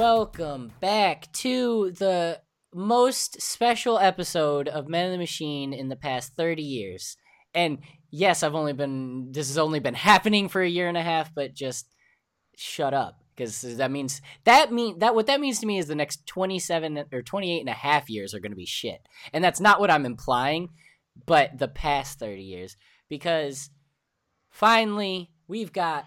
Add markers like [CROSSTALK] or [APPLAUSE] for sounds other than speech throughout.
welcome back to the most special episode of Men in the Machine in the past 30 years. And yes, I've only been, this has only been happening for a year and a half, but just shut up. Because that means, that mean, that, what that means to me is the next 27 or 28 and a half years are going to be shit. And that's not what I'm implying, but the past 30 years. Because finally, we've got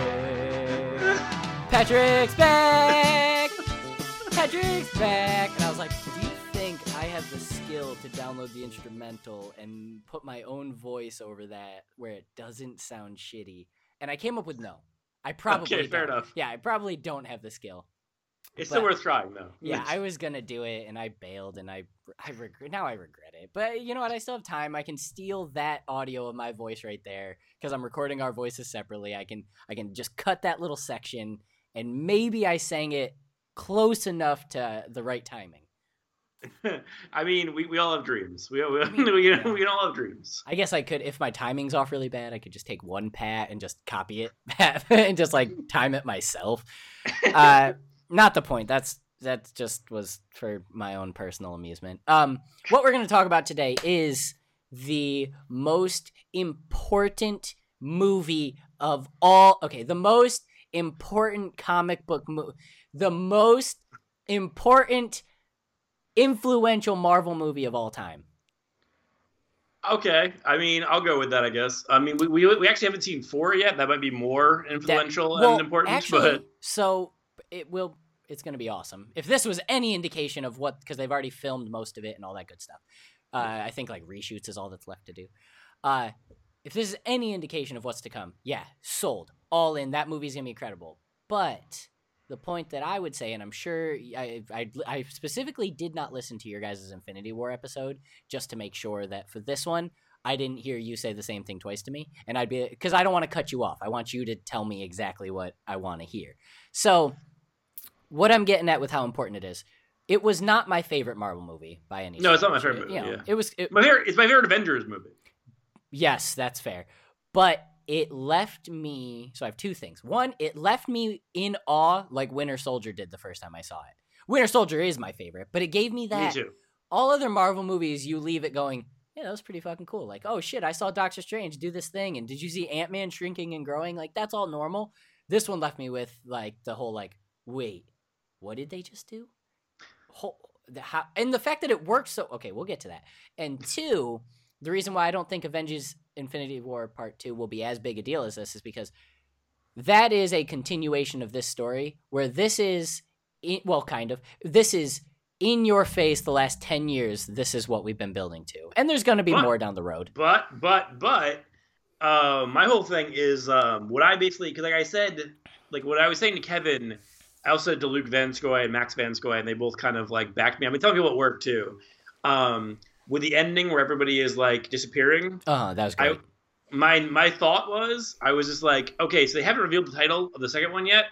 Patrick's back, Patrick's back," and I was like, "Do you think I have the skill to download the instrumental and put my own voice over that where it doesn't sound shitty?" And I came up with no. I probably Okay, fair don't. enough. Yeah, I probably don't have the skill. It's still worth trying, though. Yeah, I was gonna do it and I bailed and I I regret now I regret But you know what? I still have time. I can steal that audio of my voice right there because I'm recording our voices separately. I can I can just cut that little section and maybe I sang it close enough to the right timing. [LAUGHS] I mean, we, we all have dreams. We we, mean, [LAUGHS] we, yeah. we all have dreams. I guess I could if my timing's off really bad. I could just take one pat and just copy it [LAUGHS] and just like time it myself. Uh, not the point. That's that just was for my own personal amusement. Um, what we're going to talk about today is the most important movie of all. Okay, the most important comic book movie, the most important influential Marvel movie of all time. Okay, I mean, I'll go with that. I guess. I mean, we, we, we actually haven't seen four yet. That might be more That- influential well, and important. Actually, but so it will. It's going to be awesome. If this was any indication of what, because they've already filmed most of it and all that good stuff. Uh, I think like reshoots is all that's left to do. Uh, if this is any indication of what's to come, yeah, sold, all in. That movie's gonna be incredible. But the point that I would say, and I'm sure I, I, I specifically did not listen to your guys' Infinity War episode just to make sure that for this one, I didn't hear you say the same thing twice to me, and I'd be because I don't want to cut you off. I want you to tell me exactly what I want to hear. So, what I'm getting at with how important it is, it was not my favorite Marvel movie by any. Means. No, it's not my favorite You movie, know, yeah. It was. It, my favorite, it's my favorite Avengers movie. Yes, that's fair. But it left me. So I have two things. One, it left me in awe, like Winter Soldier did the first time I saw it. Winter Soldier is my favorite, but it gave me that. Me too. All other Marvel movies, you leave it going, yeah, that was pretty fucking cool. Like, oh shit, I saw Doctor Strange do this thing, and did you see Ant Man shrinking and growing? Like, that's all normal. This one left me with like the whole like, wait, what did they just do? Whole, the, how, and the fact that it works so okay, we'll get to that. And [LAUGHS] two, the reason why I don't think Avengers Infinity War Part 2 will be as big a deal as this is because that is a continuation of this story where this is in, well kind of this is in your face the last 10 years this is what we've been building to and there's going to be But- more down the road But but but uh, my whole thing is um, what I basically because like I said, like what I was saying to Kevin, I also said to Luke Van Scoy and Max Van Scoy, and they both kind of like backed me. I mean, been telling people at work too. Um, with the ending where everybody is like disappearing, uh that was great my my thought was I was just like, okay, so they haven't revealed the title of the second one yet.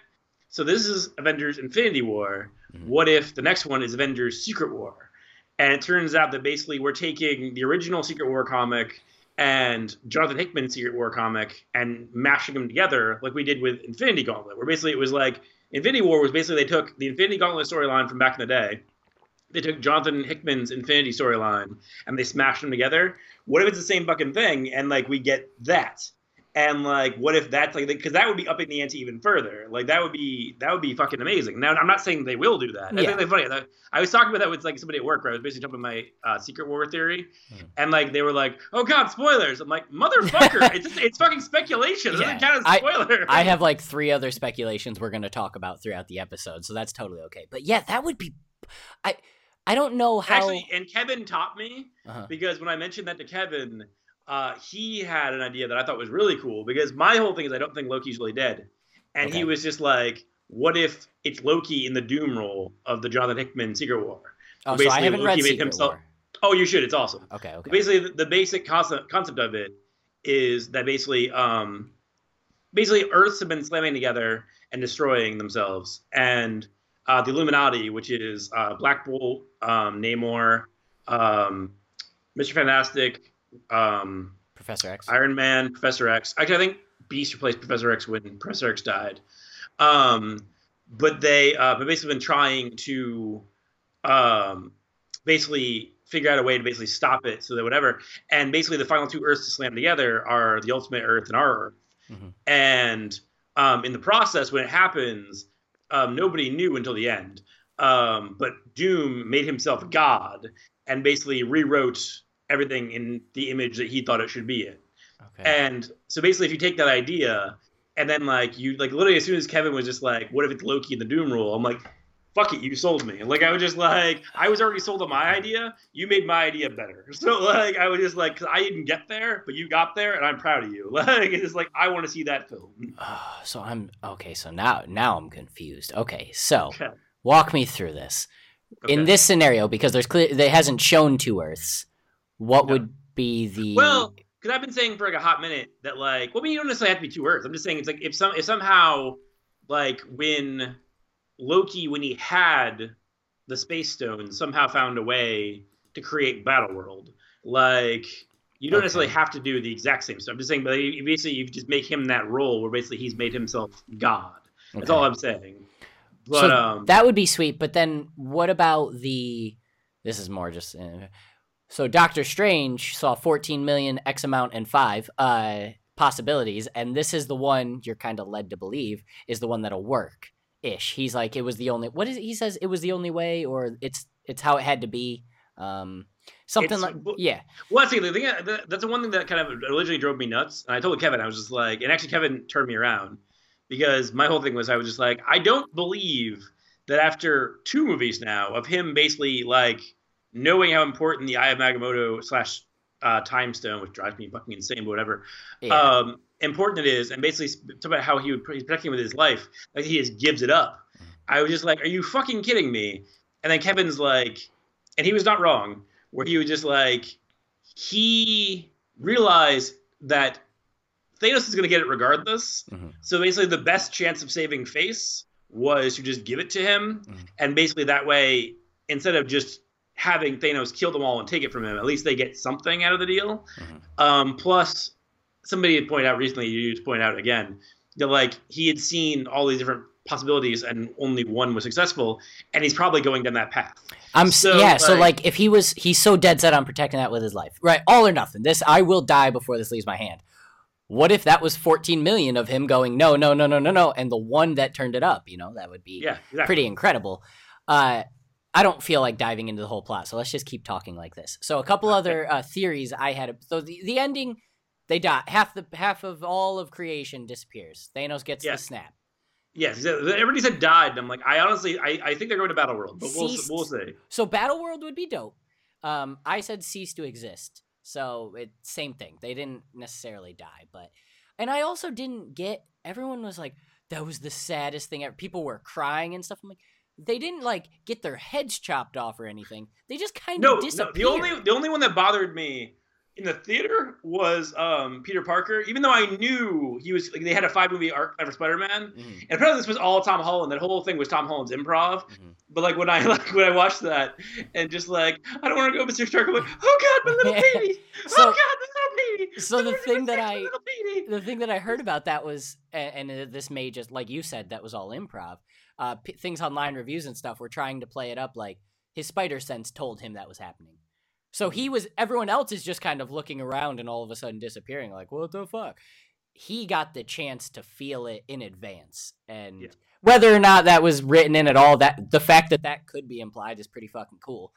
So this is Avengers Infinity War. Mhm. What if the next one is Avengers Secret War? And it turns out that basically we're taking the original Secret War comic and Jonathan Hickman's Secret War comic and mashing them together like we did with Infinity Gauntlet, where basically it was like Infinity War was basically they took the Infinity Gauntlet storyline from back in the day. They took Jonathan Hickman's Infinity storyline and they smashed them together. What if it's the same fucking thing and like we get that? And like, what if that's like because that would be upping the ante even further. Like that would be that would be fucking amazing. Now I'm not saying they will do that. I Yeah. think they're funny. I was talking about that with like somebody at work where I was basically talking about my uh, Secret War theory, Mhm. and like they were like, "Oh God, spoilers!" I'm like, "Motherfucker, [LAUGHS] it's just, it's fucking speculation. It Yeah. doesn't count as I- spoiler." i have like three other speculations we're going to talk about throughout the episode so that's totally okay but yeah that would be i i don't know how actually, and Kevin taught me uh-huh. because when I mentioned that to Kevin, uh, he had an idea that I thought was really cool because my whole thing is I don't think Loki's really dead, and he was just like, what if it's Loki in the Doom role of the Jonathan Hickman Secret War? Oh, so I haven't read Secret himself, War. Oh, you should. It's awesome. Okay. Okay. Basically, the, the basic concept concept of it is that basically, um, basically Earths have been slamming together and destroying themselves, and uh, the Illuminati, which is uh, Black Bolt, um, Namor, um, Mr. Fantastic, um, Professor X, Iron Man, Professor X. Actually, I think Beast replaced Professor X when Professor X died. Um, but they, uh, but basically, been trying to, um, basically figure out a way to basically stop it so that whatever. And basically, the final two Earths to slam together are the ultimate Earth and our Earth. Mm-hmm. And um, in the process, when it happens, um, nobody knew until the end. Um, but Doom made himself God and basically rewrote everything in the image that he thought it should be in. Okay. And so basically, if you take that idea and then like you like literally as soon as Kevin was just like, "What if it's Loki in the Doom rule?" I'm like, "Fuck it, you sold me." Like I was just like, I was already sold on my idea. You made my idea better. [LAUGHS] So like I was just like, cause I didn't get there, but you got there, and I'm proud of you. [LAUGHS] Like it's like I want to see that film. Uh, [SIGHS] so I'm okay. So now now I'm confused. Okay, so [LAUGHS] okay. walk me through this. Okay. In this scenario, because there's clear, they hasn't shown two Earths. What no. would be the well? because I've been saying for like a hot minute that like, well, I mean, you don't necessarily have to be two Earths. I'm just saying it's like if some if somehow like when Loki when he had the space stone somehow found a way to create Battle World, like you don't okay. necessarily have to do the exact same stuff. I'm just saying, but basically you just make him that role where basically he's made himself God. That's okay. all I'm saying. But, so um, that would be sweet. But then what about the? This is more just. Uh, so Doctor Strange saw 14 million X amount and five uh, possibilities, and this is the one you're kind of led to believe is the one that'll work. Ish. He's like, it was the only. What is it? He says it was the only way, or it's it's how it had to be. Um, something it's, like yeah. Well, see, the thing that's the one thing that kind of originally drove me nuts, and I told Kevin I was just like, and actually Kevin turned me around because my whole thing was I was just like, I don't believe that after two movies now of him basically like knowing how important the Eye of Agamotto slash uh, Time Stone, which drives me fucking insane, but whatever, yeah. um, important it is, and basically talk about how he would he's protecting with his life, like he just gives it up. Mm-hmm. I was just like, "Are you fucking kidding me?" And then Kevin's like, and he was not wrong, where he was just like, he realized that Thanos is going to get it regardless. Mm-hmm. So basically, the best chance of saving face was to just give it to him, mm-hmm. and basically that way, instead of just having Thanos kill them all and take it from him. At least they get something out of the deal. Mm-hmm. Um, plus, somebody had pointed out recently, you just point out again, that like he had seen all these different possibilities and only one was successful, and he's probably going down that path. I'm so, yeah. Like, so like, if he was, he's so dead set on protecting that with his life, right? All or nothing. This I will die before this leaves my hand. What if that was 14 million of him going no, no, no, no, no, no, and the one that turned it up? You know, that would be yeah, exactly. pretty incredible. Uh, I don't feel like diving into the whole plot, so let's just keep talking like this. So a couple other uh, theories I had. So the, the ending, they die. Half the half of all of creation disappears. Thanos gets the snap. Yes, everybody said died. I'm like, I honestly, I, I think they're going to Battle World, but we'll we'll see. So Battle World would be dope. Um, I said cease to exist. So it same thing. They didn't necessarily die, but and I also didn't get. Everyone was like, that was the saddest thing ever. People were crying and stuff. I'm like they didn't like get their heads chopped off or anything. They just kind of no, disappeared. No, the only the only one that bothered me in the theater was um, Peter Parker. Even though I knew he was, like, they had a five movie arc for Spider Man, mm-hmm. and apparently this was all Tom Holland. That whole thing was Tom Holland's improv. Mm-hmm. But like when I [LAUGHS] like when I watched that and just like I don't want to go, Mr. Stark. I'm like, oh god, my little [LAUGHS] baby. so, oh god, my little baby. So the thing that I the thing that I heard about that was, and, and this may just like you said, that was all improv uh, p- things online reviews and stuff were trying to play it up like his spider sense told him that was happening. So he was everyone else is just kind of looking around and all of a sudden disappearing like what the fuck. He got the chance to feel it in advance and yeah. whether or not that was written in at all that the fact that that could be implied is pretty fucking cool.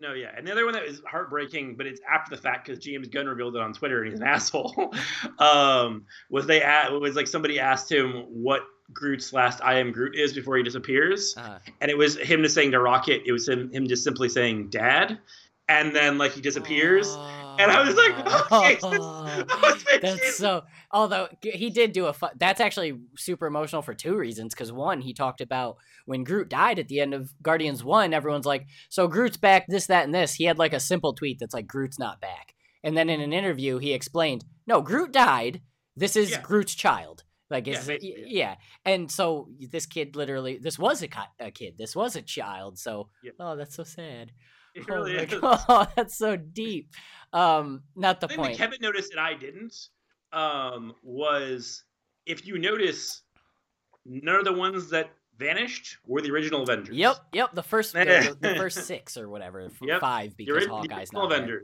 No, yeah, and the other one that is heartbreaking, but it's after the fact because James Gunn revealed it on Twitter and he's an [LAUGHS] asshole. um, was they at, was like somebody asked him what Groot's last "I am Groot" is before he disappears, uh-huh. and it was him just saying to Rocket, it was him, him just simply saying "Dad," and then like he disappears. And I was like, okay, [LAUGHS] [LAUGHS] this, that's so. Although he did do a, fu- that's actually super emotional for two reasons. Because one, he talked about when Groot died at the end of Guardians One. Everyone's like, "So Groot's back, this, that, and this." He had like a simple tweet that's like, "Groot's not back." And then in an interview, he explained, "No, Groot died. This is Yeah. Groot's child." Like, Yeah, it's, basically, yeah. And so this kid literally, this was a, a kid. This was a child. So, Yeah. oh, that's so sad. It [LAUGHS] Oh really is. God, [LAUGHS] that's so deep. Um, not the The thing that point. Kevin noticed and I didn't um, was if you notice, none of the ones that vanished were the original Avengers. Yep, yep. The first, the, the- the [LAUGHS] first six or whatever, Yep. five because the Hawkeye's original not there.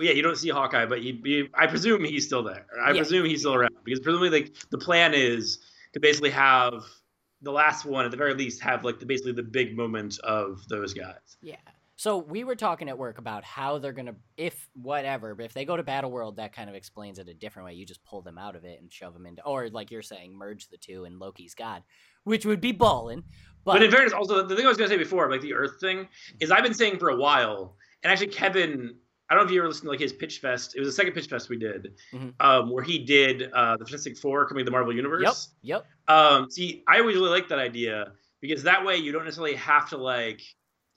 Well, yeah, you don't see Hawkeye, but he, he, I presume he's still there. I Yeah. presume he's still around because presumably, like the plan is to basically have the last one at the very least have like the basically the big moment of those guys. Yeah. So we were talking at work about how they're gonna, if whatever, but if they go to Battle World, that kind of explains it a different way. You just pull them out of it and shove them into, or like you're saying, merge the two and Loki's God, which would be ballin'. But, But, in fairness, also the thing I was gonna say before, like the Earth thing, is I've been saying for a while, and actually Kevin, I don't know if you ever listened to like his pitch fest. It was the second pitch fest we did, Mhm. um, where he did uh, the Fantastic Four coming to the Marvel Universe. yep, Yep. Um, see, I always really like that idea because that way you don't necessarily have to like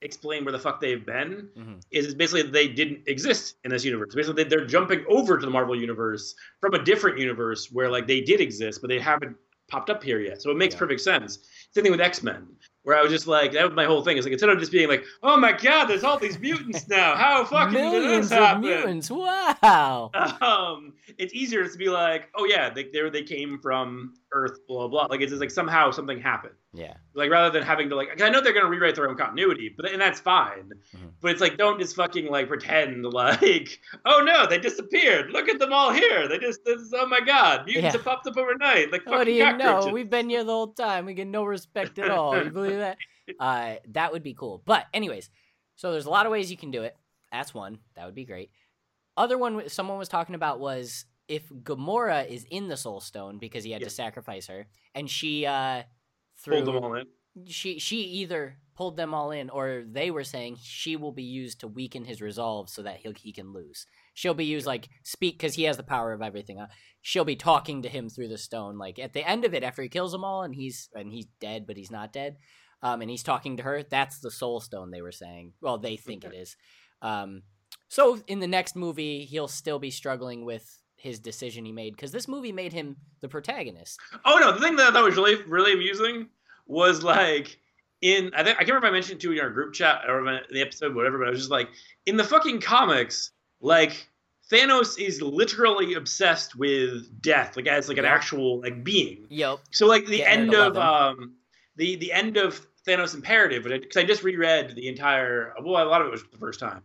explain where the fuck they've been. Mhm. Is it's basically they didn't exist in this universe. Basically, they're jumping over to the Marvel universe from a different universe where like they did exist, but they haven't popped up here yet. So it makes Yeah. perfect sense. Same thing with X Men, where I was just like, that was my whole thing. Is like instead of just being like, oh my god, there's all these mutants now. How fucking did this of mutants. Wow. [LAUGHS] um, it's easier to be like, oh yeah, they they, they came from Earth, blah blah. Like it's just like somehow something happened. Yeah. Like rather than having to like, I know they're gonna rewrite their own continuity, but and that's fine. Mhm. But it's like don't just fucking like pretend [LAUGHS] like, oh no, they disappeared. Look at them all here. They just this, oh my god, mutants Yeah. have popped up overnight. Like What do fucking you know? We've been here the whole time. We get no respect at all. You believe that? [LAUGHS] Uh, that would be cool. But anyways, so there's a lot of ways you can do it. That's one. That would be great. Other one someone was talking about was if Gamora is in the Soul Stone because he had Yeah. to sacrifice her, and she uh Pulled them all in. she she either pulled them all in or they were saying she will be used to weaken his resolve so that he he can lose. She'll be used like speak because he has the power of everything. Uh, she'll be talking to him through the stone. Like at the end of it, after he kills them all and he's and he's dead, but he's not dead. Um, and he's talking to her. That's the soul stone they were saying. Well, they think it is. Um, so in the next movie, he'll still be struggling with his decision he made because this movie made him the protagonist. Oh no, the thing that I thought was really really amusing was like in I think I can't remember if I mentioned it to you in our group chat or in the episode, whatever, but I was just like in the fucking comics, like Thanos is literally obsessed with death, like as like an Yeah. actual like being. Yep. So like the Getting end of um the the end of Thanos Imperative, because I, just reread the entire well a lot of it was the first time,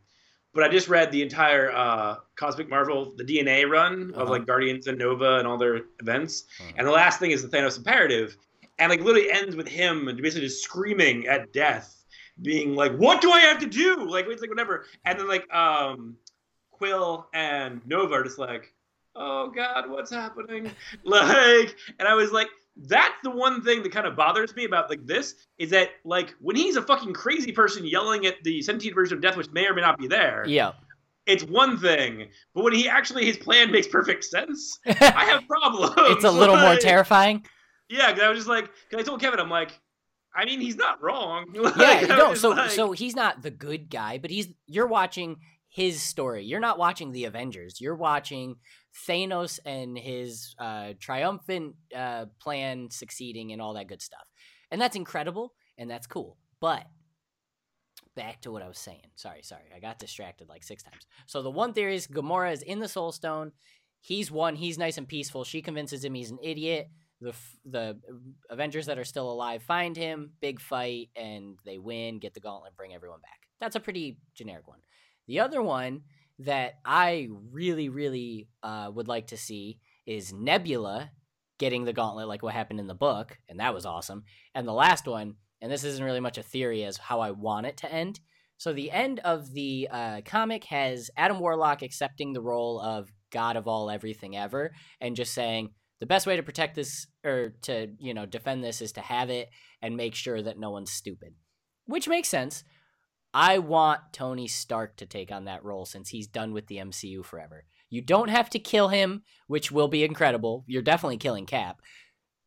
but I just read the entire uh, Cosmic Marvel the DNA run Uh-huh. of like Guardians and Nova and all their events, Mhm. and the last thing is the Thanos Imperative, and like literally ends with him basically just screaming at death, being like, "What do I have to do?" Like it's like whatever, and then like um Quill and Nova are just like, "Oh God, what's happening?" [LAUGHS] like, and I was like, that's the one thing that kind of bothers me about like this is that like when he's a fucking crazy person yelling at the sentient version of death, which may or may not be there, Yeah. it's one thing. But when he actually his plan makes perfect sense, I have [LAUGHS] problems. it's a little more terrifying. Yeah, because I was just like, because I told Kevin, I'm like, I mean, he's not wrong. [LAUGHS] Like, Yeah, no. So like- so he's not the good guy, but he's you're watching his story. You're not watching the Avengers. You're watching Thanos and his uh, triumphant uh, plan succeeding and all that good stuff, and that's incredible and that's cool. But back to what I was saying. Sorry, sorry, I got distracted like six times. So the one theory is Gamora is in the Soul Stone. He's one. He's nice and peaceful. She convinces him he's an idiot. The the Avengers that are still alive find him. Big fight, and they win. Get the gauntlet. Bring everyone back. That's a pretty generic one. The other one that I really, really uh, would like to see is Nebula getting the gauntlet, like what happened in the book, and that was awesome. And the last one, and this isn't really much a theory as how I want it to end. So the end of the uh, comic has Adam Warlock accepting the role of God of all everything ever, and just saying the best way to protect this or to you know defend this is to have it and make sure that no one's stupid, which makes sense. I want Tony Stark to take on that role since he's done with the MCU forever. You don't have to kill him, which will be incredible. You're definitely killing Cap.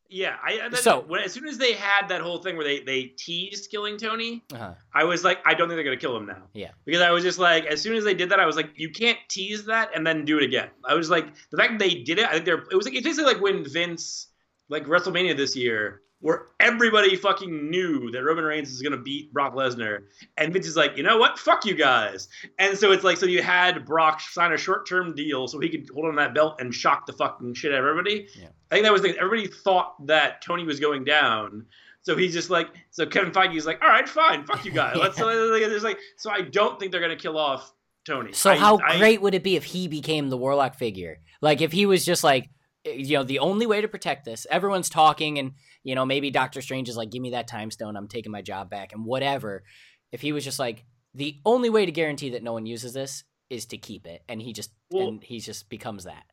Yeah, I that, So- when, as soon as they had that whole thing where they they teased killing Tony, Uh-huh. I was like, I don't think they're gonna kill him now. Yeah. Because I was just like, as soon as they did that, I was like, you can't tease that and then do it again. I was like, the fact that they did it, I think they're. It was like it's basically like when Vince, like WrestleMania this year, where everybody fucking knew that Roman Reigns is gonna beat Brock Lesnar, and Vince is like, you know what, fuck you guys. And so it's like, so you had Brock sign a short-term deal so he could hold on that belt and shock the fucking shit out of everybody. Yeah. I think that was the everybody thought that Tony was going down. So he's just like, so Kevin Feige's like, all right, fine, fuck you guys. [LAUGHS] Let's. Like, so I don't think they're gonna kill off Tony. So I- how I- great would it be if he became the Warlock figure? Like if he was just like, eh, you know, the only way to protect this. Everyone's talking, and you know, maybe Doctor Strange is like, "Give me that time stone. I'm taking my job back," and whatever. If he was just like, the only way to guarantee that no one uses this is to keep it, and he just Well- and he just becomes that.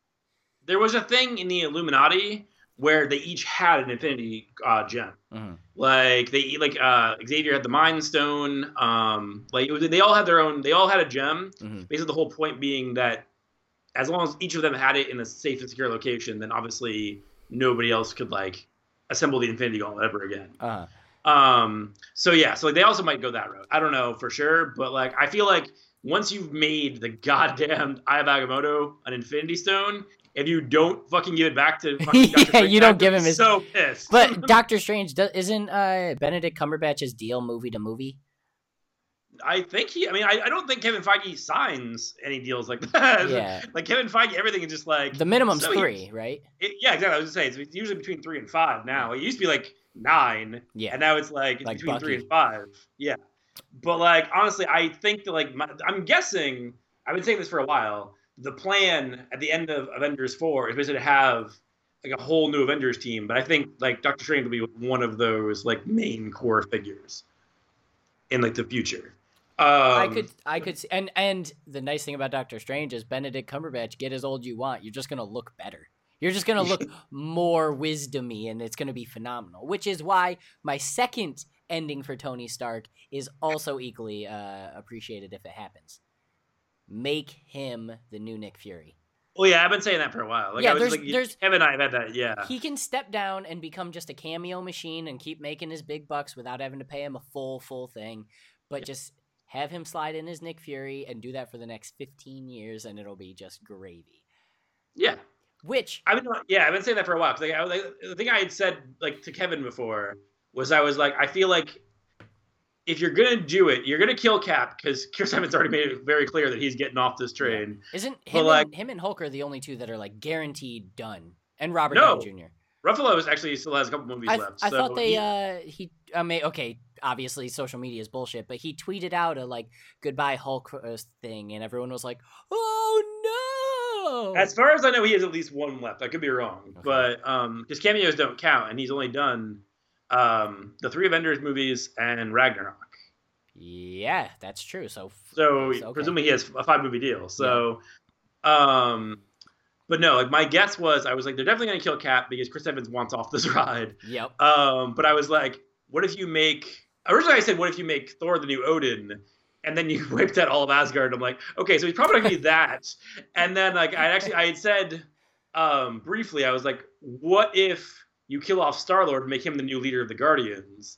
there was a thing in the Illuminati where they each had an Infinity uh, gem. Mhm. Like they like uh, Xavier had the Mind Stone. Um, like it was, they all had their own. They all had a gem. Mhm. Basically, the whole point being that as long as each of them had it in a safe and secure location, then obviously nobody else could like assemble the Infinity Gauntlet ever again. Uh-huh. Um, so yeah, so like they also might go that route. I don't know for sure, but like I feel like once you've made the goddamn Eye [LAUGHS] of Agamotto an Infinity Stone, if you don't fucking give it back to [LAUGHS] fucking. Yeah, Strange, you don't give him his- so pissed. But [LAUGHS] Doctor Strange isn't uh, Benedict Cumberbatch's deal movie to movie? I think he. I mean, I, I don't think Kevin Feige signs any deals like that. Yeah, [LAUGHS] Like Kevin Feige, everything is just like the minimum's So he- three, right? it, yeah, exactly. I was just saying it's usually between three and five now. It used to be like nine, Yeah. and now it's like, it's Like between three and five. Yeah, but like honestly, I think that like my, I'm guessing. I've been saying this for a while. The plan at the end of Avengers four is basically to have like a whole new Avengers team. But I think like Doctor Strange will be one of those like main core figures in like the future. Um, I could, I could, see, and and the nice thing about Doctor Strange is Benedict Cumberbatch. Get as old you want, you're just gonna look better. You're just gonna look more wisdomy, and it's gonna be phenomenal. Which is why my second ending for Tony Stark is also equally uh, appreciated if it happens. Make him the new Nick Fury. Well, yeah, I've been saying that for a while. Like, Yeah, I was there's- like, there's- Kevin and I have had that. Yeah, He can step down and become just a cameo machine and keep making his big bucks without having to pay him a full full thing, but just have him slide in as Nick Fury and do that for the next 15 years, and it'll be just gravy. yeah. Which I've been yeah, I've been saying that for a while. 'cause, like, the thing I had said like to Kevin before was I was like, I feel like if you're gonna do it, you're gonna kill Cap because Chris Evans already made it very clear that he's getting off this train. isn't him, like- and, him and Hulk are the only two that are like guaranteed done, and Robert No. Downey Jr. Ruffalo is actually still has a couple movies I, left. I so thought they he- uh he I mean okay obviously social media is bullshit but he tweeted out a like goodbye Hulk thing and everyone was like oh no As far as I know, he has at least one left. I could be wrong, Okay. but um, his cameos don't count, and he's only done um the three Avengers movies and Ragnarok. yeah that's true so So Okay. presumably he has a five movie deal. So, um, but no, like my guess was I was like they're definitely gonna kill Cap because Chris Evans wants off this [LAUGHS] ride. yep Um, but I was like, what if you make originally I said what if you make Thor the new Odin, and then you [LAUGHS] wiped out all of Asgard. I'm like, okay, so he's probably not gonna be that. And then like I actually I had said um briefly I was like, what if you kill off Star Lord and make him the new leader of the Guardians?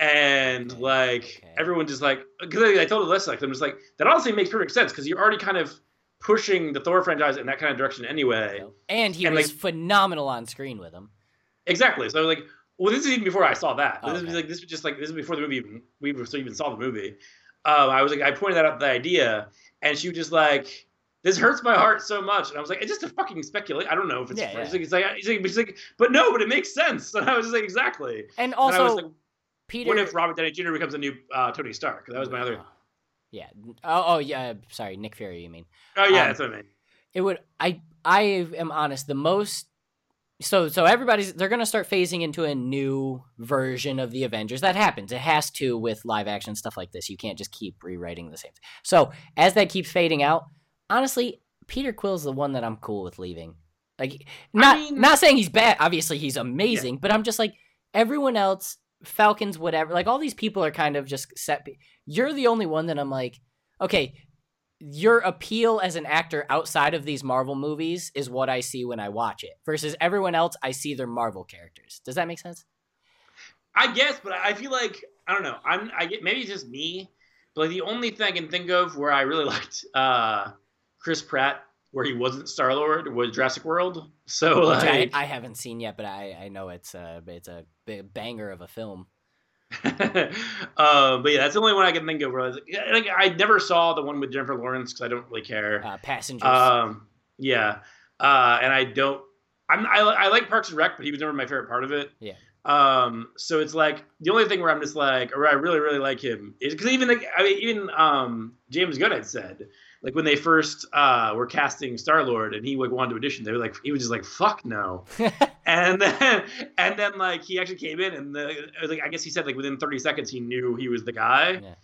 And Okay, like okay. everyone just like because I, I told Alyssa like I'm just like that honestly makes perfect sense because you're already kind of pushing the Thor franchise in that kind of direction anyway. And he And, was like- phenomenal on screen with him Exactly. So I was like, well, this is even before I saw that. Oh, this was okay. like this was just like this is before the movie even we so even saw the movie. Um, I was like, I pointed that out the idea, and she was just like, "This hurts my heart so much," and I was like, "It's just a fucking speculate. I don't know if it's." Yeah, yeah. like, it's like, it's like, like, but no, but it makes sense. [LAUGHS] And I was just like, exactly. and And also like, Peter what if Robert Downey Jr. becomes a new uh, Tony Stark? That was my other. yeah oh, oh yeah sorry Nick Fury you mean Oh yeah, Um, that's what I mean. it would i i am honest the most so so everybody's they're gonna start phasing into a new version of the avengers that happens it has to with live action stuff like this you can't just keep rewriting the same thing so as that keeps fading out honestly peter quill's the one that i'm cool with leaving like not mean- not saying he's bad obviously he's amazing but i'm just like everyone else Falcons, whatever. Like all these people are kind of just set. You're the only one that I'm like, okay, your appeal as an actor outside of these Marvel movies is what I see when I watch it. Versus everyone else, I see their Marvel characters. Does that make sense? I guess, but I feel like I don't know. I'm I get maybe it's just me, but like the only thing I can think of where I really [LAUGHS] liked uh, Chris Pratt where he wasn't Star Lord was Jurassic World. So like, I, I haven't seen yet, but I, I know it's a it's a banger of a film. [LAUGHS] uh, but yeah, that's the only one I can think of. Where I, was like, like I never saw the one with Jennifer Lawrence because I don't really care. Uh, Passengers. Um, yeah, uh, and I don't. I'm, I, I like Parks and Rec, but he was never my favorite part of it. Yeah. Um, so it's like the only thing where I'm just like, or I really really like him is because even like I mean even um James Gunn had said like when they first uh were casting Star Lord and he like wanted to audition, they were like he was just like fuck no, [LAUGHS] and then [LAUGHS] and then like he actually came in and the like I guess he said like within 30 seconds he knew he was the guy. Yeah.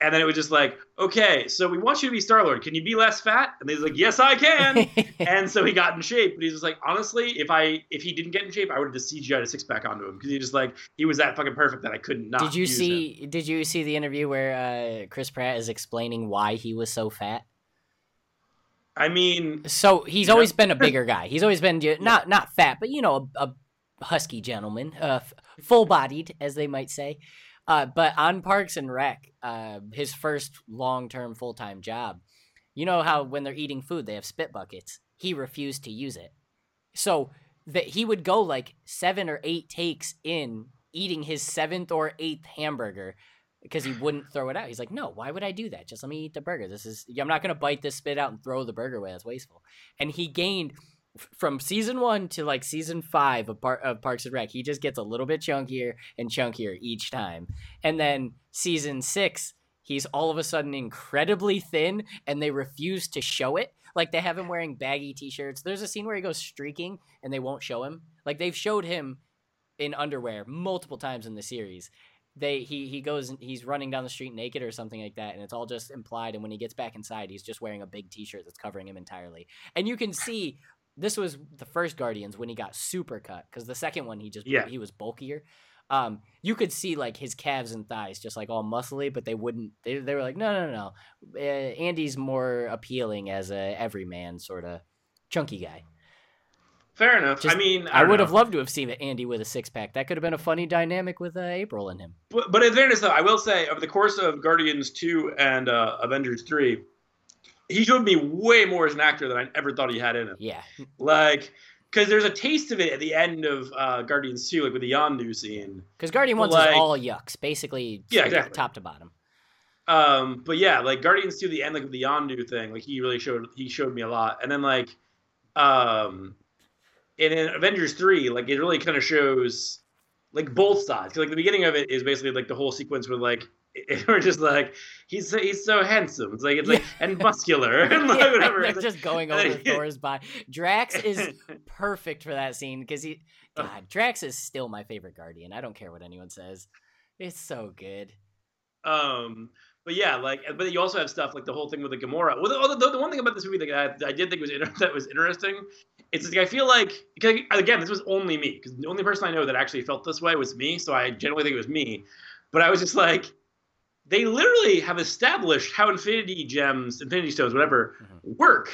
And then it was just like, okay, so we want you to be Star Lord. Can you be less fat? And he's like, yes, I can. [LAUGHS] and so he got in shape. But he's just like, honestly, if I if he didn't get in shape, I would have just CGI'd a six pack onto him because he just like he was that fucking perfect that I couldn't not. did you see? him. Did you see the interview where uh, Chris Pratt is explaining why he was so fat? I mean, So he's always been a bigger [LAUGHS] guy. He's always been not not fat, but you know, a, a husky gentleman, uh, full-bodied, as they might say. Uh, but on Parks and Rec, uh, his first long-term full-time job, you know how when they're eating food they have spit buckets. He refused to use it, so that he would go like seven or eight takes in eating his seventh or eighth hamburger because he wouldn't throw it out. He's like, no, why would I do that? Just let me eat the burger. This is I'm not gonna bite this spit out and throw the burger away. That's wasteful. And he gained from season one to like season five of, Par- of Parks and Rec. He just gets a little bit chunkier and chunkier each time. And then season six, he's all of a sudden incredibly thin, and they refuse to show it. Like they have him wearing baggy t-shirts. There's a scene where he goes streaking, and they won't show him. Like they've showed him in underwear multiple times in the series they he he goes he's running down the street naked or something like that and it's all just implied and when he gets back inside he's just wearing a big t-shirt that's covering him entirely. And you can see this was the first guardians when he got super cut because the second one he just Yeah. he was bulkier. Um you could see like his calves and thighs just like all muscly but they wouldn't they, they were like no no no no. Uh, andy's more appealing as a everyman sort of chunky guy fair enough. Just- I mean, i, I, would know. have loved to have seen andy with a six-pack that could have been a funny dynamic with uh, april and him But, but in fairness, though, I will say over the course of Guardians two and uh, Avengers three, he showed me way more as an actor than I ever thought he had in him. yeah Like, because there's a taste of it at the end of uh, Guardians two, like with the Yondu scene. Because Guardian But, Ones like- all yucks, basically. Yeah, exactly. Top to bottom. Um, but yeah, like Guardians 2, the end, like with the Yondu thing, like he really showed he showed me a lot. And then like, um, and in Avengers 3, like it really kind of shows like both sides. like the beginning of it is basically like the whole sequence with like [LAUGHS] we're just like he's so, he's so handsome. It's like it's like and muscular [LAUGHS] and like [LAUGHS] Yeah, whatever. they're just going over Thor's body. Drax is perfect for that scene because he. God, Drax is still my favorite Guardian. I don't care what anyone says. It's so good. Um, but yeah, like, but you also have stuff like the whole thing with the Gamora. Well, the, the, the one thing about this movie that I, I did think was inter- that was interesting, it's like I feel like because again, this was only me because the only person I know that actually felt this way was me. So I generally think it was me, but I was just like, they literally have established how Infinity Gems, Infinity Stones, whatever, Mhm. work,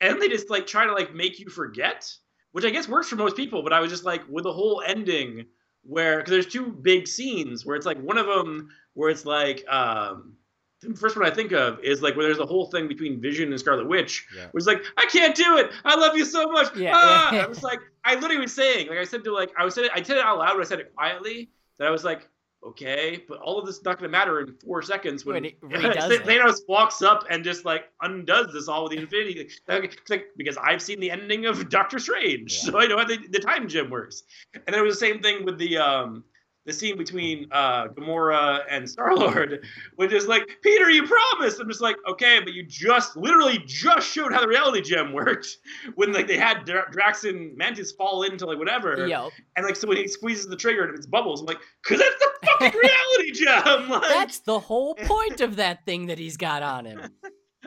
and they just like try to like make you forget, which I guess works for most people. But I was just like, with the whole ending where because there's two big scenes where it's like one of them where it's like um the first one I think of is like where there's a whole thing between Vision and Scarlet Witch, Yeah. where it's like, I can't do it. I love you so much. Yeah, ah! I was like, I literally was saying, like I said to like I was said it, I said it out loud, but I said it quietly. That I was like, okay, but all of this is not going to matter in four seconds when, When [LAUGHS] he redoes it. Thanos walks up and just like undoes this all with the Infinity. Like, like, because I've seen the ending of [LAUGHS] Doctor Strange, Yeah. so I know how the, the time gem works. And then it was the same thing with the um the scene between uh Gamora and Star Lord, which is like, Peter, you promised. I'm just like, okay, but you just literally just showed how the reality gem worked [LAUGHS] when like they had Dra- Drax and Mantis fall into like whatever. Yo, And like, so when he squeezes the trigger and it's bubbles, I'm like, because that's the fucking [LAUGHS] reality gem. [LAUGHS] Like, that's the whole point of that thing that he's got on him.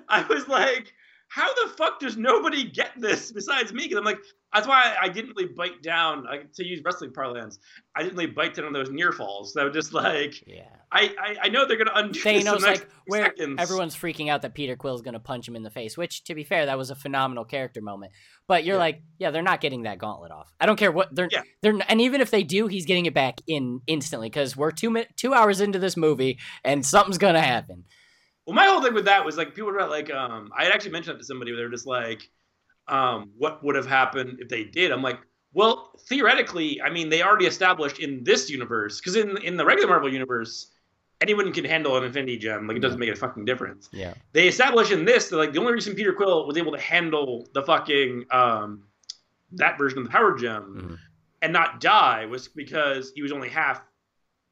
I was like, how the fuck does nobody get this besides me? Because I'm like, That's why I didn't really bite down. Like, to use wrestling parlance, I didn't really bite down on those near falls. That were just like, Yeah. I, I, I know they're gonna undo Thanos, like, where seconds. everyone's freaking out that Peter Quill's going to punch him in the face, which, to be fair, that was a phenomenal character moment. But you're Yeah. like, yeah, they're not getting that gauntlet off. I don't care what they're, Yeah. they're, and even if they do, he's getting it back in instantly because we're two mi- two hours into this movie and something's going to happen. Well, my whole thing with that was like people were like, um, I had actually mentioned it to somebody. Where They're just like, um, what would have happened if they did? I'm like, well, theoretically, I mean, they already established in this universe because in in the regular Marvel universe, anyone can handle an Infinity Gem. Like it doesn't make a fucking difference. Yeah. They established in this that like the only reason Peter Quill was able to handle the fucking um, that version of the Power Gem Mhm. and not die was because he was only half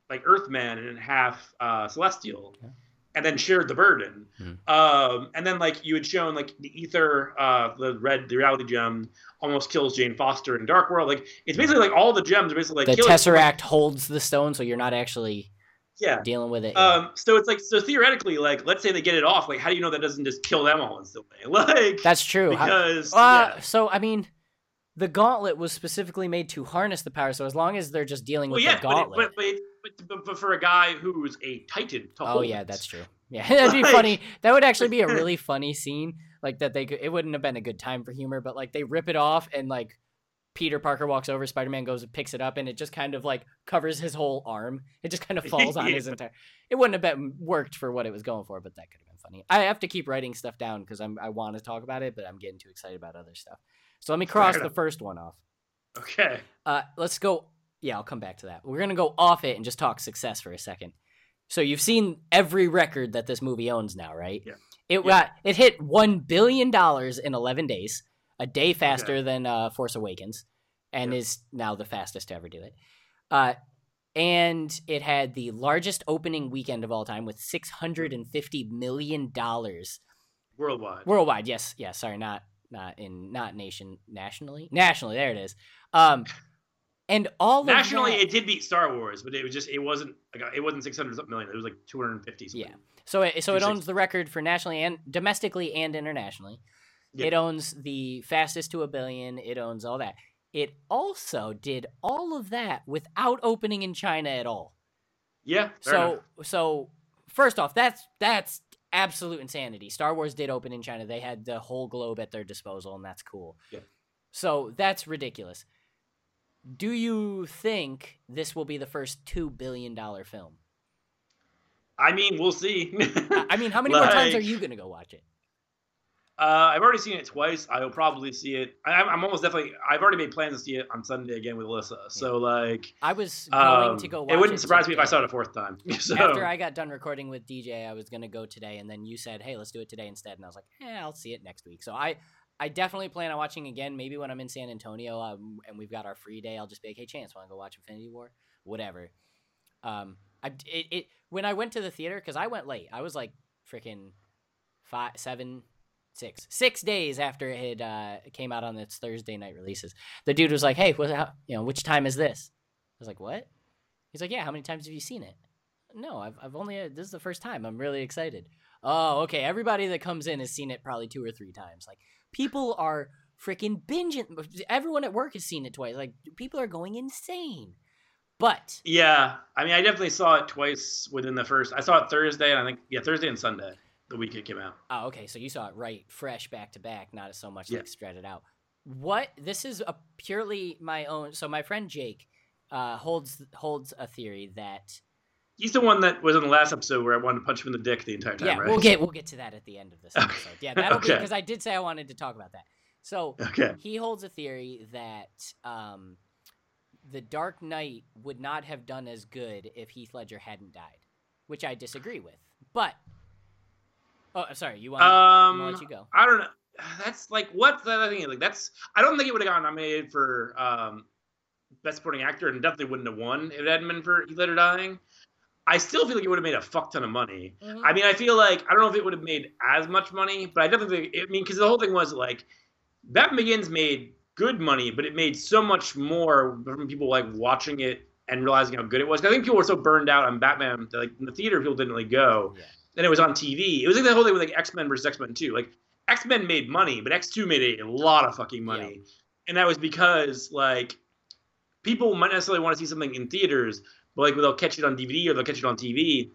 like Earthman and half uh, Celestial, Yeah. And then shared the burden. Mhm. Um, and then like you had shown like the Aether, uh, the red, the Reality Gem almost kills Jane Foster in Dark World. Like it's basically like all the gems are basically like the Tesseract holds the stone, so you're not actually Yeah. dealing with it. Um, so it's like so theoretically, like let's say they get it off. Like how do you know that doesn't just kill them all instantly? [LAUGHS] Like That's true. Because Uh, yeah. So I mean, the gauntlet was specifically made to harness the power. So as long as they're just dealing Well, with yeah, the but, it, gauntlet. but, but, but, but but for a guy who's a titan to oh hold yeah, that's true. [LAUGHS] Yeah, [LAUGHS] that'd be Like- funny. That would actually be a really [LAUGHS] funny scene. Like that they could. It wouldn't have been a good time for humor, but like they rip it off and like. Peter Parker walks over, Spider Man goes and picks it up, and it just kind of like covers his whole arm. It just kind of falls on his entire. It wouldn't have been worked for what it was going for, but that could have been funny. I have to keep writing stuff down because I'm I want to talk about it, but I'm getting too excited about other stuff. So let me cross the first one off. Okay. Uh, let's go. Yeah, I'll come back to that. We're gonna go off it and just talk success for a second. So you've seen every record that this movie owns now, right? Yeah. It Yeah. got it hit one billion dollars in eleven days, a day faster than uh, Force Awakens, and Yep. is now the fastest to ever do it. Uh, and it had the largest opening weekend of all time with six hundred and fifty million dollars Worldwide. worldwide. Yes, yes. Sorry, not not in not nation nationally nationally. There it is. Um, and all Nationally, of that, it did beat Star Wars, but it was just it wasn't it wasn't six hundred something million. It was like two hundred fifty. Yeah. so it, so it owns the record for nationally and domestically and internationally. Yeah. It owns the fastest to a billion. It owns all that. It also did all of that without opening in China at all. Yeah. so enough. so first off, that's that's absolute insanity. Star Wars did open in China. They had the whole globe at their disposal, and that's cool. Yeah. So that's ridiculous. Do you think this will be the first two billion dollar film? I mean, we'll see. I mean, how [LAUGHS] many more times are you gonna go watch it? Uh, I've already seen it twice. I will probably see it. I, I'm I'm almost definitely. I've already made plans to see it on Sunday again with Alyssa. So like, I was going um, to go. Watch it wouldn't surprise me if I saw it a fourth time. [LAUGHS] so After I got done recording with DJ, I was gonna go today, and then you said, "Hey, let's do it today instead." And I was like, "Yeah, I'll see it next week." So I, I definitely plan on watching again. Maybe when I'm in San Antonio, um, and we've got our free day, I'll just be like, "Hey, Chance, want to go watch Infinity War?" Whatever. Um, I it, it when I went to the theater because I went late. I was like freaking five, seven, six, six days after it had uh, came out on its Thursday night releases. The dude was like, "Hey, what, how, you know, which time is this?" I was like, "What?" He's like, "Yeah, how many times have you seen it?" No, I've I've only uh, this is the first time. I'm really excited. Oh, okay. Everybody that comes in has seen it probably two or three times. Like people are freaking binging. Everyone at work has seen it twice. Like people are going insane. But yeah, I mean, I definitely saw it twice within the first. I saw it Thursday, and I think yeah, Thursday and Sunday, the week it came out. oh, okay. So you saw it right, fresh, back to back, not so much Yeah. like spread it out. What this is a purely my own. So my friend Jake uh, holds holds a theory that He's the one that was in the last episode where I wanted to punch him in the dick the entire time, yeah, right? we'll get we'll get to that at the end of this [LAUGHS] episode. Yeah, that'll be because I did say I wanted to talk about that. So Okay. he holds a theory that um, the Dark Knight would not have done as good if Heath Ledger hadn't died, which I disagree with. But oh, sorry, you want? Um, let you go. I don't know. That's like what's the other thing? Like that's I don't think it would have gotten nominated for um, best supporting actor, and definitely wouldn't have won if it hadn't been for Heath Ledger dying. I still feel like it would have made a fuck ton of money. Mhm. I mean, I feel like I don't know if it would have made as much money, but I definitely. I mean, because the whole thing was like Batman Begins made good money, but it made so much more from people like watching it and realizing how good it was. I think people were so burned out on Batman that like in the theater people didn't really go. Yeah. Then it was on TV. It was like the whole thing with like X Men versus X Men Two. Like X Men made money, but X Two made a lot of fucking money. and that was because like people might necessarily want to see something in theaters, but like they'll catch it on DVD or they'll catch it on TV,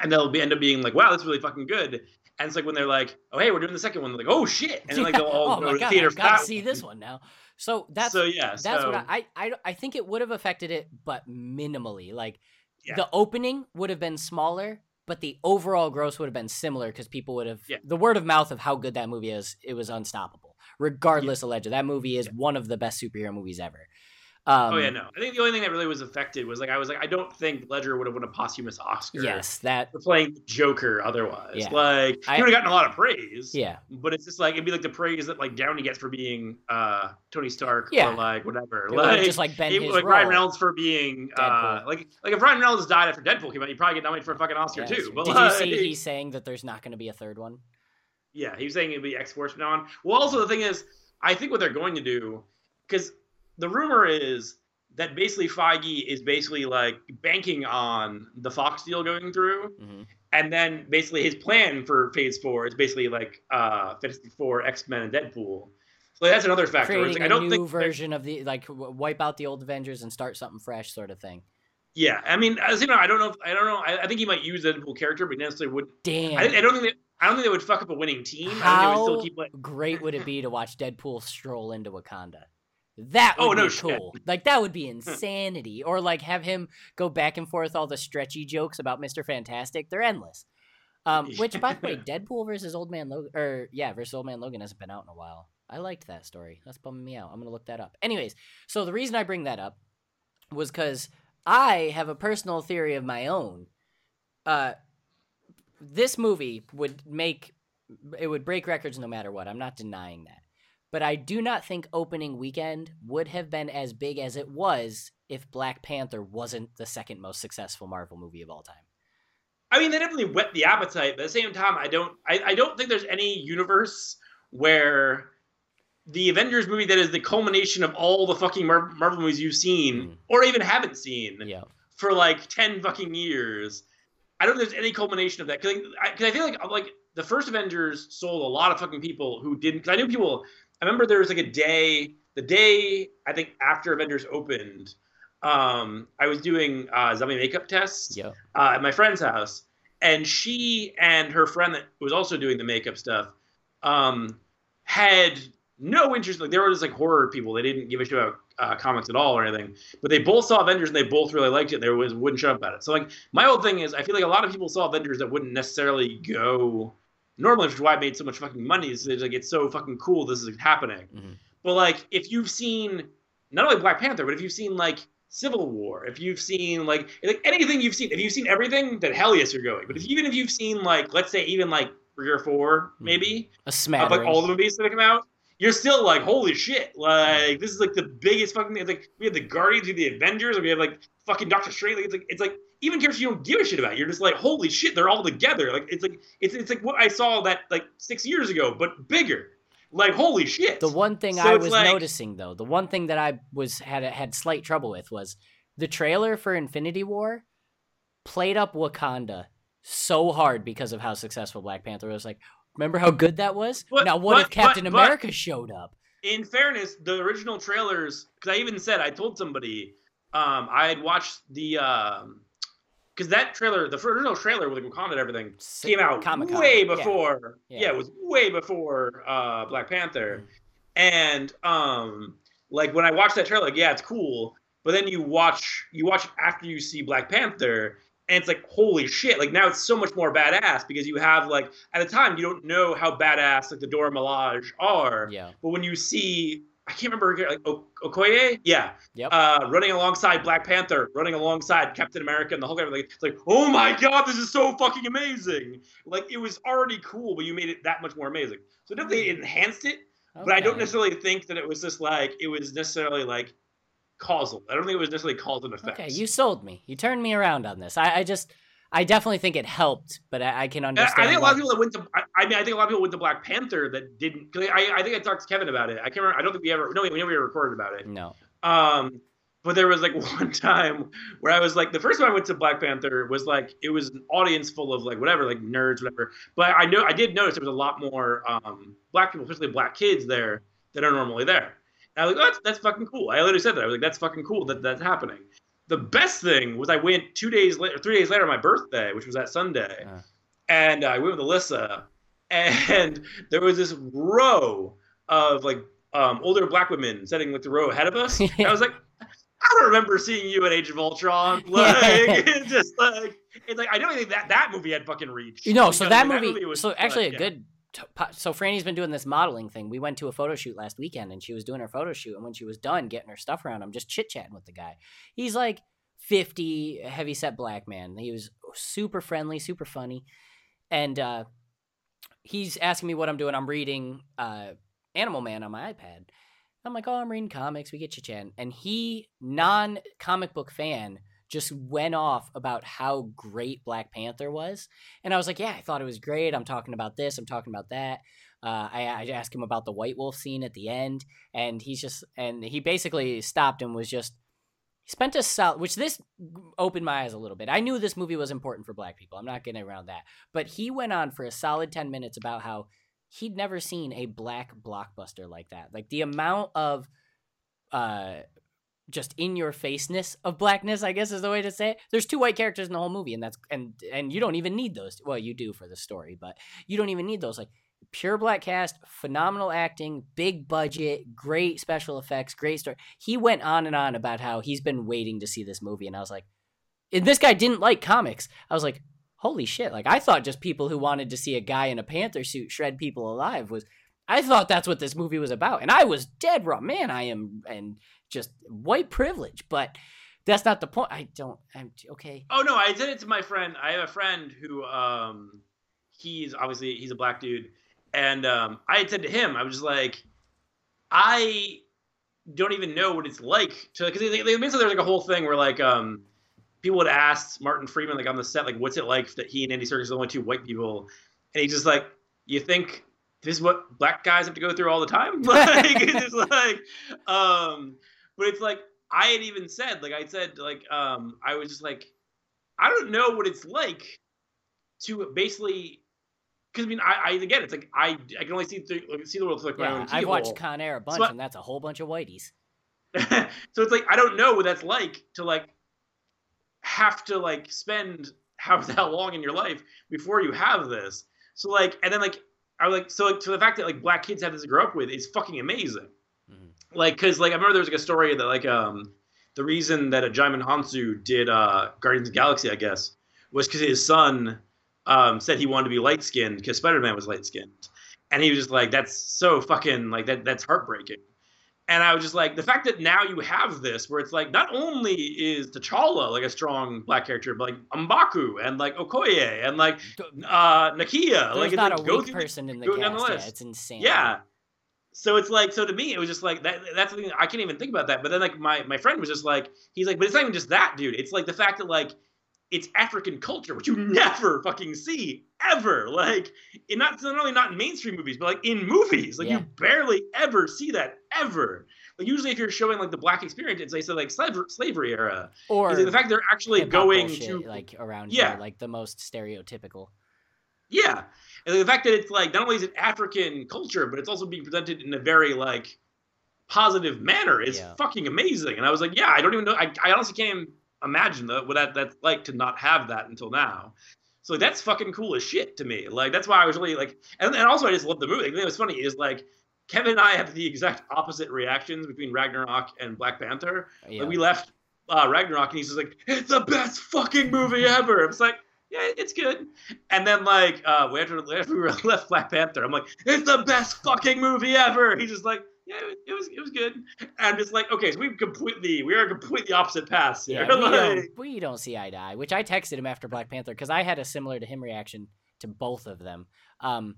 and they'll be, end up being like, "Wow, that's really fucking good." And it's like when they're like, "Oh, hey, we're doing the second one," they're like, "Oh shit!" And then like they'll [LAUGHS] all oh go my to god, theater I've gotta see this one now. So that's so yeah, that's so, what I, I I think it would have affected it, but minimally. Like Yeah. the opening would have been smaller, but the overall gross would have been similar because people would have Yeah. the word of mouth of how good that movie is. It was unstoppable, regardless of legend. That movie is one of the best superhero movies ever. Um, oh yeah, no. I think the only thing that really was affected was like I was like I don't think Ledger would have won a posthumous Oscar. Yes, that. For playing Joker otherwise. Yeah. Like he would have gotten a lot of praise. Yeah, But it's just like it'd be like the praise that like Downey gets for being uh Tony Stark Yeah. or like whatever. It like just like his like. Ryan Reynolds for being uh like like if Ryan Reynolds died after Deadpool came out, you'd probably get nominated for a fucking Oscar Yes. too. But Did like, you see he's saying that there's not going to be a third one? Yeah, he was saying it'd be X Force from now on. Well, also the thing is, I think what they're going to do, because the rumor is that basically Feige is basically like banking on the Fox deal going through, Mhm. and then basically his plan for Phase Four is basically like uh Fantastic Four, X Men, and Deadpool. So that's another factor. Creating like, a I don't new think version of the like wipe out the old Avengers and start something fresh, sort of thing. Yeah, I mean, as you know, I don't know. If, I don't know. I, I think he might use the Deadpool character, but necessarily would. Damn. I, I don't think. They, I don't think they would fuck up a winning team. I think they How would still keep like. great would it be to watch Deadpool stroll into Wakanda? That would Oh, no be shit. cool. Like that would be [LAUGHS] insanity. or like have him go back and forth all the stretchy jokes about Mister Fantastic. They're endless. Um, [LAUGHS] which, by the way, Deadpool versus Old Man Logan, or yeah, versus Old Man Logan hasn't been out in a while. I liked that story. That's bumming me out. I'm gonna look that up. Anyways, so the reason I bring that up was because I have a personal theory of my own. Uh, this movie would make it would break records no matter what. I'm not denying that. But I do not think opening weekend would have been as big as it was if Black Panther wasn't the second most successful Marvel movie of all time. I mean, they definitely whet the appetite, but at the same time, I don't. I, I don't think there's any universe where the Avengers movie that is the culmination of all the fucking Mar- Marvel movies you've seen Mm. or even haven't seen Yeah. for like ten fucking years. I don't think there's any culmination of that because I, I feel like like the first Avengers sold a lot of fucking people who didn't. Because I knew people. I remember there was like a day, the day I think after Avengers opened, um, I was doing uh, zombie makeup tests Yeah. uh, at my friend's house, and she and her friend that was also doing the makeup stuff um, had no interest. Like they were just like horror people. They didn't give a shit about uh, comics at all or anything. But they both saw Avengers and they both really liked it. They was wouldn't shut up about it. So like my whole thing is, I feel like a lot of people saw Avengers that wouldn't necessarily go normally, which is why I made so much fucking money. Is it's like it's so fucking cool. This is happening. Mhm. But like if you've seen not only Black Panther, but if you've seen like Civil War, if you've seen like like anything you've seen, if you've seen everything, then hell yes you're going. But if even if you've seen like let's say even like three or four maybe A smattering. of like all the movies that have come out, you're still like holy shit! Like this is like the biggest fucking thing. It's like we have the Guardians, we have the Avengers, and we have like fucking Doctor Strange. Like, it's like it's like even characters you don't give a shit about. You're just like holy shit, they're all together. Like it's like it's it's like what I saw that like six years ago, but bigger. Like holy shit. The one thing So I was like- noticing though, the one thing that I was had had slight trouble with was the trailer for Infinity War played up Wakanda so hard because of how successful Black Panther was. Like, remember how good that was? But- now, what but- if Captain but- America showed up? in fairness, the original trailers, because I even said I told somebody um, I had watched the because that trailer, the original trailer with Wakanda and everything, came out Comic-Con. way before. Yeah. Yeah. it was way before uh, Black Panther, Mhm. and um, like when I watched that trailer, like yeah, it's cool. But then you watch you watch after you see Black Panther, and it's like holy shit! Like now it's so much more badass because you have like at the time you don't know how badass like the Dora Milaje are. Yeah. But when you see, I can't remember like o- Okoye, yeah, Yep. uh, running alongside Black Panther, running alongside Captain America and the Hulk, everything. It's like, oh my god, this is so fucking amazing! Like it was already cool, but you made it that much more amazing. So definitely enhanced it, but I don't necessarily think that it was just like it was necessarily like causal. I don't think it was necessarily cause and effect. Okay, you sold me. You turned me around on this. I, I just, I definitely think it helped, but I, I can understand. I think a lot of people that went to. I, I mean, I think a lot of people went to Black Panther that didn't. I, I think I talked to Kevin about it. I can't remember. I don't think we ever. No, we never recorded about it. No. Um, but there was like [LAUGHS] one time where I was like, the first time I went to Black Panther was like it was an audience full of like whatever, like nerds, whatever. But I know I did notice there was a lot more um, black people, especially black kids there that are normally there. And I was like, oh, that's that's fucking cool. I literally said that. I was like, that's fucking cool that that's happening. The best thing was I went two days later, three days later, on my birthday, which was that Sunday, Uh. and I went with Alyssa, and there was this row of like um, older black women sitting like the row ahead of us. And I was like, [LAUGHS] I don't remember seeing you in Age of Ultron. [LAUGHS] Like, [LAUGHS] it's just like it's like I don't think that that movie had fucking reach. You know, so Because, that like, movie. was- so actually, uh, a yeah. good. So Franny's been doing this modeling thing. We went to a photo shoot last weekend, and she was doing her photo shoot. And when she was done getting her stuff around, I'm just chit chatting with the guy. He's like 50, heavy set black man. He was super friendly, super funny, and uh, he's asking me what I'm doing. I'm reading uh, Animal Man on my iPad. I'm like, oh, I'm reading comics. We get chit chatting, and he, non comic book fan, just went off about how great Black Panther was. And I was like, yeah, I thought it was great. I'm talking about this. I'm talking about that. Uh, I, I asked him about the White Wolf scene at the end, and he's just, and he basically stopped and was just, he spent a solid, which this opened my eyes a little bit. I knew this movie was important for black people. I'm not getting around that. But he went on for a solid 10 minutes about how he'd never seen a black blockbuster like that. Like the amount of, uh, just in your faceness of blackness, I guess is the way to say it. There's two white characters in the whole movie, and that's and and you don't even need those. Well, you do for the story, but you don't even need those. Like pure black cast, phenomenal acting, big budget, great special effects, great story. He went on and on about how he's been waiting to see this movie, and I was like, and this guy didn't like comics. I was like, holy shit! Like I thought just people who wanted to see a guy in a panther suit shred people alive was. I thought that's what this movie was about, and I was dead wrong. Man, I am and just white privilege, but that's not the point. I don't. I'm okay. Oh no, I said it to my friend. I have a friend who um he's obviously he's a black dude. And um I had said to him, I was just like, I don't even know what it's like to because they, they, basically there's like a whole thing where like um people would ask Martin Freeman like on the set like what's it like that he and Andy Serkis are the only two white people and he's just like you think this is what black guys have to go through all the time [LAUGHS] like it's just like um but it's like I had even said like I said like um I was just like I don't know what it's like to basically because I mean I, I again it's like I I can only see through, like, see the world through like my Yeah, own I've watched. Con Air a bunch, So and that's a whole bunch of whiteys. [LAUGHS] so it's like I don't know what that's like to like have to like spend [LAUGHS] how how long in your life before you have this. So like and then like I like so like so the fact that like black kids have this to grow up with is fucking amazing. Mhm. Like because like I remember there was like a story that like um the reason that a Djimon Hounsou did uh Guardians of the Galaxy I guess was because his son um said he wanted to be light skinned because Spider Man was light skinned. And he was just like, that's so fucking like that that's heartbreaking. And I was just like, the fact that now you have this, where it's like, not only is T'Challa like a strong black character, but like M'Baku and like Okoye and like uh, Nakia, There's like it's not like, a weak person in the go down cast. the Yeah, it's insane. yeah. So it's like, so to me, it was just like that. That's the thing. I can't even think about that. But then like my my friend was just like, he's like, but it's not even just that, dude. It's like the fact that like it's African culture, which you mm-hmm. never fucking see ever. Like, in not not only not in mainstream movies, but like in movies, like Yeah. you barely ever see that ever. Like usually, if you're showing like the black experience, it's like so like slavery, slavery era. Or like the fact they're actually going bullshit, to like around Yeah. here, like the most stereotypical. Yeah, and the fact that it's like not only is it African culture, but it's also being presented in a very like positive manner is Yeah. fucking amazing. And I was like, yeah, I don't even know. I, I honestly can't even imagine the, what that that's like to not have that until now. So like, that's fucking cool as shit to me. Like that's why I was really like, and, and also I just love the movie. Thing was funny is like Kevin and I have the exact opposite reactions between Ragnarok and Black Panther. Yeah. Like we left uh, Ragnarok, and he's just like, "It's the best fucking movie ever." It's like, yeah, it's good. And then like, uh, we after, after [LAUGHS] we left Black Panther, I'm like, "It's the best fucking movie ever." He's just like, "Yeah, it, was it was good." And I'm just like, "Okay, so we completely we are completely opposite paths here." Yeah, [LAUGHS] we, Like- don't, we don't see eye to eye, which I texted him after Black Panther because I had a similar to him reaction to both of them, um,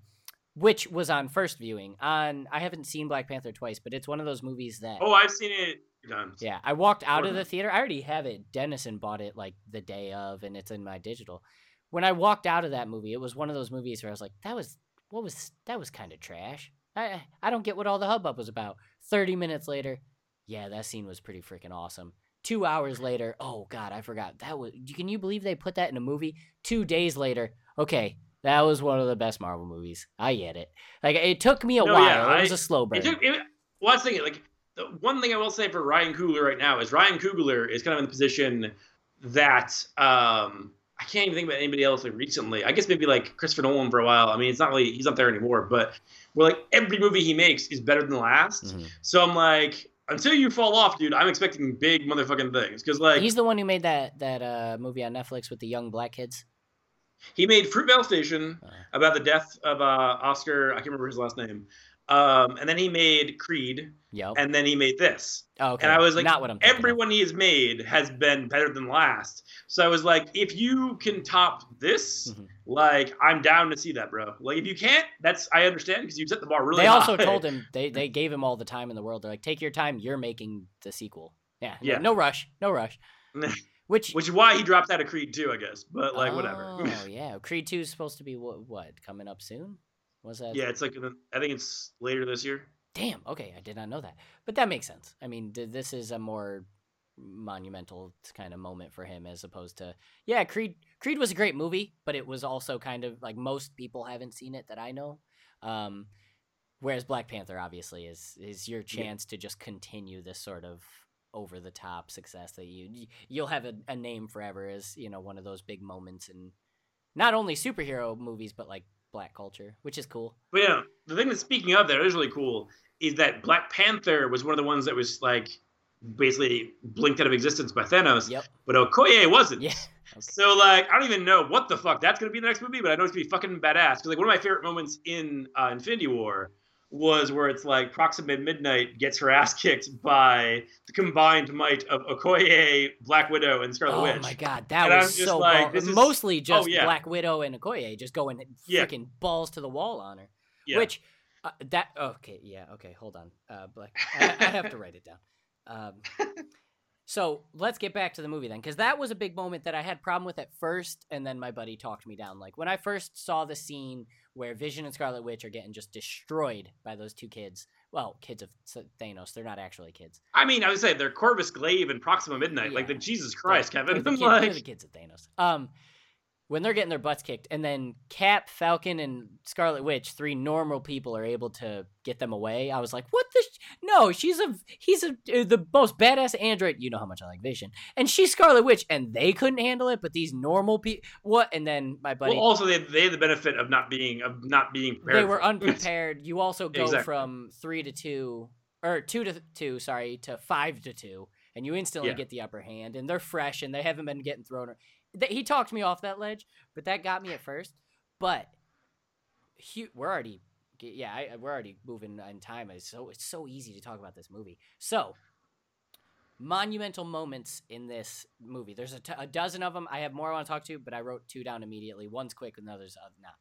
which was on first viewing. On I haven't seen Black Panther twice, but it's one of those movies that oh, I've seen it. Done. yeah, I walked out of the theater. I already have it. Dennison bought it like the day of, and it's in my digital. When I walked out of that movie, it was one of those movies where I was like, "That was what was that was kind of trash." I I don't get what all the hubbub was about. Thirty minutes later, yeah, that scene was pretty freaking awesome. Two hours later, oh god, I forgot that was. Can you believe they put that in a movie? Two days later, okay, that was one of the best Marvel movies. I get it. Like it took me a No, while. yeah, it was a slow burn. It took. It, well, I was thinking like the one thing I will say for Ryan Coogler right now is Ryan Coogler is kind of in the position that um, I can't even think about anybody else like recently. I guess maybe like Christopher Nolan for a while. I mean, it's not really he's not there anymore, but we're like every movie he makes is better than the last. Mhm. So I'm like, until you fall off, dude, I'm expecting big motherfucking things because like He's the one who made that that uh, movie on Netflix with the young black kids. he made Fruitvale Station Uh, about the death of uh, Oscar. I can't remember his last name. Um, and then he made Creed, Yep. and then he made this. oh, okay. and I was like, not what I'm. thinking of. Everyone he has made has been better than last. So I was like, if you can top this, Mhm. like I'm down to see that, bro. Like if you can't, that's I understand because you set the bar really they high. also told him they [LAUGHS] they gave him all the time in the world. They're like, take your time. You're making the sequel. Yeah. no- Yeah. No, rush. No rush. [LAUGHS] Which. which is why he dropped out of Creed 2, I guess. But like whatever. Oh [LAUGHS] yeah, Creed Two is supposed to be what? What coming up soon? Was that? yeah, it's like in the- I think it's later this year. Damn. Okay, I did not know that, but that makes sense. I mean, this is a more monumental kind of moment for him as opposed to yeah, Creed. Creed was a great movie, but it was also kind of like most people haven't seen it that I know. Um, whereas Black Panther obviously is is your Yeah. chance to just continue this sort of over the top success that you you'll have a, a name forever as you know one of those big moments in not only superhero movies but like black culture, which is cool. But yeah, the thing that speaking of that is really cool is that Black Panther was one of the ones that was like basically blinked out of existence by Thanos, Yep. but Okoye wasn't. Yeah. [LAUGHS] Okay. So like, I don't even know what the fuck that's gonna be in the next movie, but I know it's gonna be fucking badass. Because like one of my favorite moments in uh, Infinity War was where it's like Proxima Midnight gets her ass kicked by the combined might of Okoye, Black Widow, and Scarlet Oh Witch. Oh my god, that And was so like, is- mostly just yeah. Black Widow and Okoye just going Yeah. freaking balls to the wall on her. Yeah. Which uh, that okay, yeah, okay, hold on. Uh, Black, I, I have to write it down. Um, [LAUGHS] so let's get back to the movie then, because that was a big moment that I had problem with at first, and then my buddy talked me down. Like when I first saw the scene where Vision and Scarlet Witch are getting just destroyed by those two kids. Well, kids of Thanos, they're not actually kids. I mean, I would say they're Corvus Glaive and Proxima Midnight. Like the Jesus Christ, They're- Kevin. They're the, kid- [LAUGHS] like, they're the kids of Thanos. Um, when they're getting their butts kicked, and then Cap, Falcon, and Scarlet Witch, three normal people are able to get them away. I was like, "What the? Sh-? No, she's a he's a uh, the most badass android. You know how much I like Vision, and she's Scarlet Witch, and they couldn't handle it, but these normal people, what? And then my buddy, well, also they they had the benefit of not being of not being prepared. they were [LAUGHS] unprepared. You also go Exactly. from three to two, or two to two, sorry, to five to two, and you instantly Yeah. get the upper hand. And they're fresh, and they haven't been getting thrown. ar- Th- He talked me off that ledge, but that got me at first. But hu- we're already, yeah, I, we're already moving in time. It's so it's so easy to talk about this movie. So monumental moments in this movie. There's a, t- a dozen of them. I have more I want to talk to, but I wrote two down immediately. One's quick, and the other's uh, not.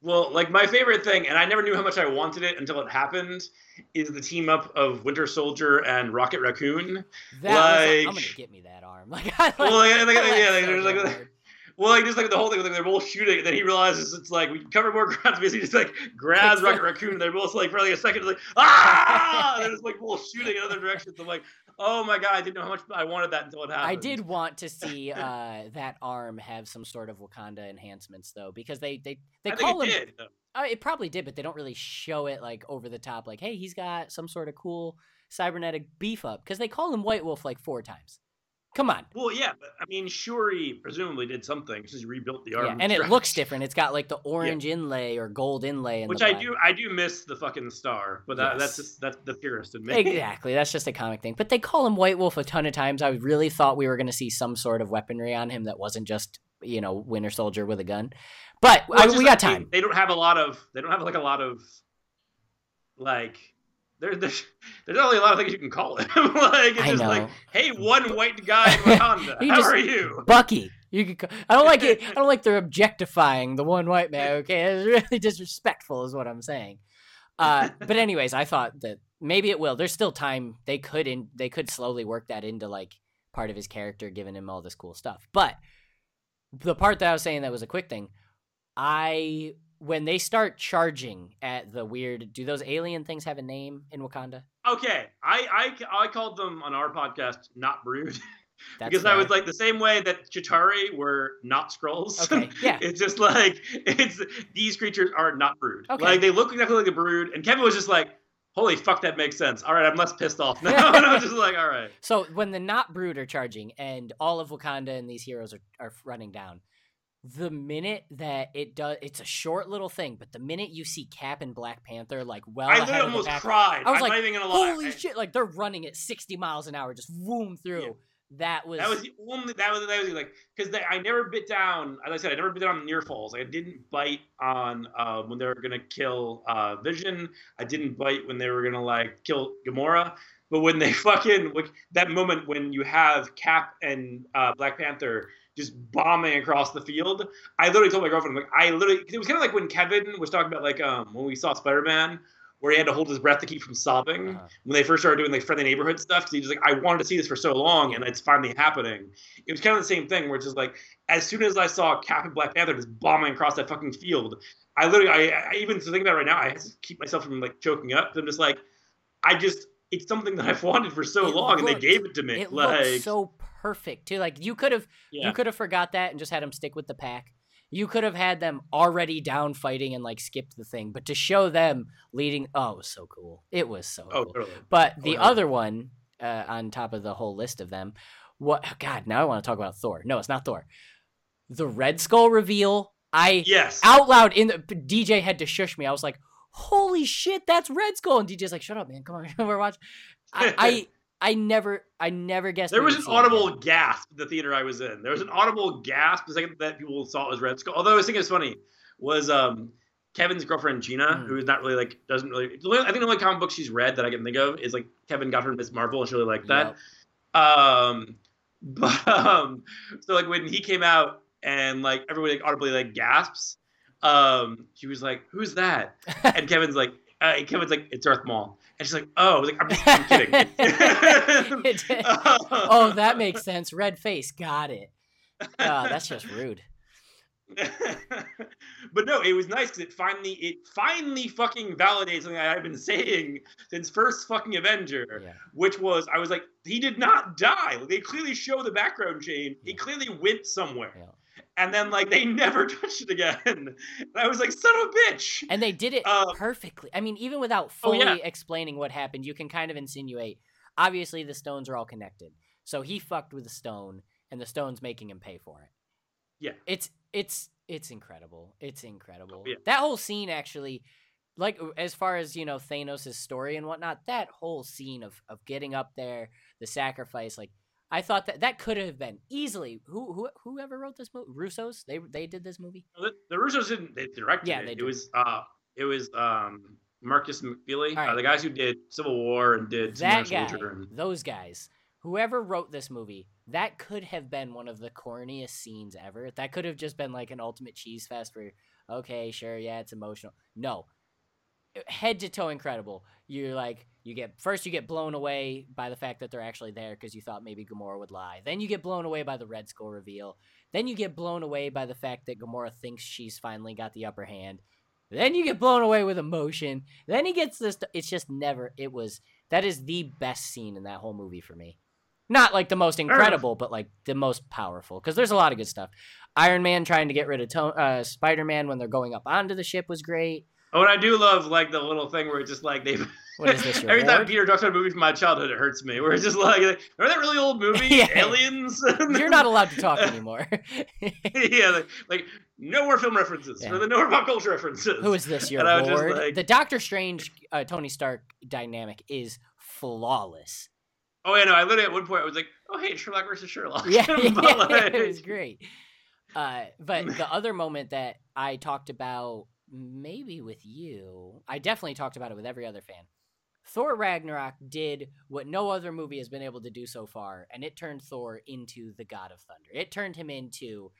Well, like my favorite thing, and I never knew how much I wanted it until it happened, is the team up of Winter Soldier and Rocket Raccoon. That was, I'm gonna get me that arm. [LAUGHS] Like, I [LAUGHS] like, Well, like, like, like, like yeah, like, so there's like. Well, like just like the whole thing, like they're both shooting, and then he realizes it's like we can cover more ground. So [LAUGHS] basically, just like grabs Rocket Raccoon, and they're both like for like a second, like ah, and they're just like both shooting in other directions. I'm like, oh my god, I didn't know how much I wanted that until it happened. I did want to [LAUGHS] see uh, that arm have some sort of Wakanda enhancements, though, because they they they I call think him. did. Uh, it probably did, but they don't really show it like over the top. Like, hey, he's got some sort of cool cybernetic beef up, because they call him White Wolf like four times. Come on. Well, yeah, but I mean, Shuri presumably did something because he rebuilt the arm, Yeah, and it looks different. It's got like the orange inlay or gold inlay, in Which I do, I do miss the fucking star, but that, that's just that's the purist in me. Exactly. That's just a comic thing. But they call him White Wolf a ton of times. I really thought we were going to see some sort of weaponry on him that wasn't just, you know, Winter Soldier with a gun. But Well, I, we got like they- time. They, don't have a lot of. They don't have like a lot of. Like, there, there's there's really a lot of things you can call him. [LAUGHS] like it's I just know. like, hey, one white guy in [LAUGHS] Wakanda. How just- are you? Bucky. You could. Call, I don't like it. I don't [LAUGHS] like they're objectifying the one white man. Okay, it's really disrespectful, is what I'm saying. Uh, but anyways, I thought that maybe it will. There's still time. They could in. They could slowly work that into like part of his character, giving him all this cool stuff. But the part that I was saying that was a quick thing, I when they start charging at the weird. Do those alien things have a name in Wakanda? Okay, I, I I called them on our podcast not brood [LAUGHS] That's because I was like the same way that Chitauri were not scrolls. Okay, [LAUGHS] yeah. it's just like it's these creatures are not brood. Okay. Like they look exactly like a brood, and Kevin was just like, holy fuck, that makes sense. All right, I'm less pissed off now. [LAUGHS] and I'm just like, all right. So when the not brood are charging and all of Wakanda and these heroes are, are running down, the minute that it does, it's a short little thing, but the minute you see Cap and Black Panther like well I ahead literally of the almost pack, cried. I was I'm like, not even gonna lie. holy shit! Like they're running at sixty miles an hour, just whoom through. Yeah. That was That was the only that was that was like because I never bit down. As I said, I never bit down on near falls. I didn't bite on uh, when they were gonna kill uh, Vision. I didn't bite when they were gonna like kill Gamora. But when they [LAUGHS] fucking like that moment when you have Cap and uh, Black Panther just bombing across the field, I literally told my girlfriend like I literally, it was kind of like when Kevin was talking about like um when we saw Spider Man. Where he had to hold his breath to keep from sobbing Uh-huh. when they first started doing like friendly neighborhood stuff because he was like, I wanted to see this for so long and it's finally happening. It was kind of the same thing where it's just like, as soon as I saw Cap and Black Panther just bombing across that fucking field, I literally, I, I even to think about it right now, I have to keep myself from like choking up. I'm just like, I just, it's something that I've wanted for so It long and they gave it to me. it like, looked so perfect too. Like you could have yeah. you could have forgot that and just had them stick with the pack. You could have had them already down fighting and like skipped the thing, but to show them leading, oh, it was so cool. It was so oh, cool. totally. But the other one, uh, on top of the whole list of them, what? God, now I want to talk about Thor. No, it's not Thor. The Red Skull reveal. I Yes. out loud in the DJ had to shush me. I was like, "Holy shit, that's Red Skull!" And DJ's like, "Shut up, man. Come on, [LAUGHS] we're watching." I, [LAUGHS] I I never I never guessed There was an audible again. gasp in the theater I was in. There was an audible gasp the second that people saw it was Red Skull. Although I was thinking it's funny was um Kevin's girlfriend Gina, Mm. who is not really like doesn't really. I think the only comic book she's read that I can think of is like Kevin got her Miss Marvel, and she really liked that. Yep. Um, [LAUGHS] but um, so like when he came out and like everybody like audibly like gasps, um, she was like, "Who's that?" And [LAUGHS] Kevin's like, uh, Kevin's like, "It's Earth Mall," and she's like, "Oh, I was like, I'm just I'm [LAUGHS] kidding." [LAUGHS] Oh, that makes sense. Red face, got it. Uh, that's just rude. but no, it was nice because it finally it finally fucking validates something I've been saying since first fucking Avenger, Yeah. which was I was like, he did not die. They clearly show the background chain. He clearly went somewhere. Yeah. And then like they [LAUGHS] never touched it again. And I was like, son of a bitch. And they did it Uh, perfectly. I mean, even without Oh, fully yeah. explaining what happened, you can kind of insinuate. Obviously, the stones are all connected. So he fucked with the stone, and the stone's making him pay for it. Yeah. It's it's it's incredible. It's incredible. yeah. That whole scene actually, like as far as you know, Thanos' story and whatnot. That whole scene of of getting up there, the sacrifice, like. I thought that that could have been easily who who whoever wrote this movie Russo's they they did this movie The, the Russos didn't they directed Yeah, it. they it did. was uh it was um Markus McFeely, right. uh, the guys who did Civil War and did that guy, and those guys, whoever wrote this movie, that could have been one of the corniest scenes ever. That could have just been like an ultimate cheese fest where, okay, sure, yeah, it's emotional. No, head to toe incredible. You're like, you get first, you get blown away by the fact that they're actually there because you thought maybe Gamora would lie. Then you get blown away by the Red Skull reveal. Then you get blown away by the fact that Gamora thinks she's finally got the upper hand. Then you get blown away with emotion. Then he gets this. It's just never. It was that is the best scene in that whole movie for me. Not like the most incredible, but like the most powerful. Because there's a lot of good stuff. Iron Man trying to get rid of to- uh, Spider Man when they're going up onto the ship was great. Oh, and I do love like the little thing where it's just like they. What [LAUGHS] is this, Every time? Peter talks about a movie from my childhood, it hurts me. Where it's just like, remember that really old movie, [LAUGHS] Yeah. Aliens? [LAUGHS] You're not allowed to talk anymore. yeah, like, like no more film references. Yeah. For the no more pop culture references. Who is this? Your And I was just lord? like- the Doctor Strange uh, Tony Stark dynamic is flawless. Oh yeah, no. I literally at one point I was like, oh hey, Sherlock versus Sherlock. Yeah, But, like, it was great. Uh, but the other moment that I talked about, maybe with you, I definitely talked about it with every other fan. Thor Ragnarok did what no other movie has been able to do so far, and it turned Thor into the God of Thunder. It turned him into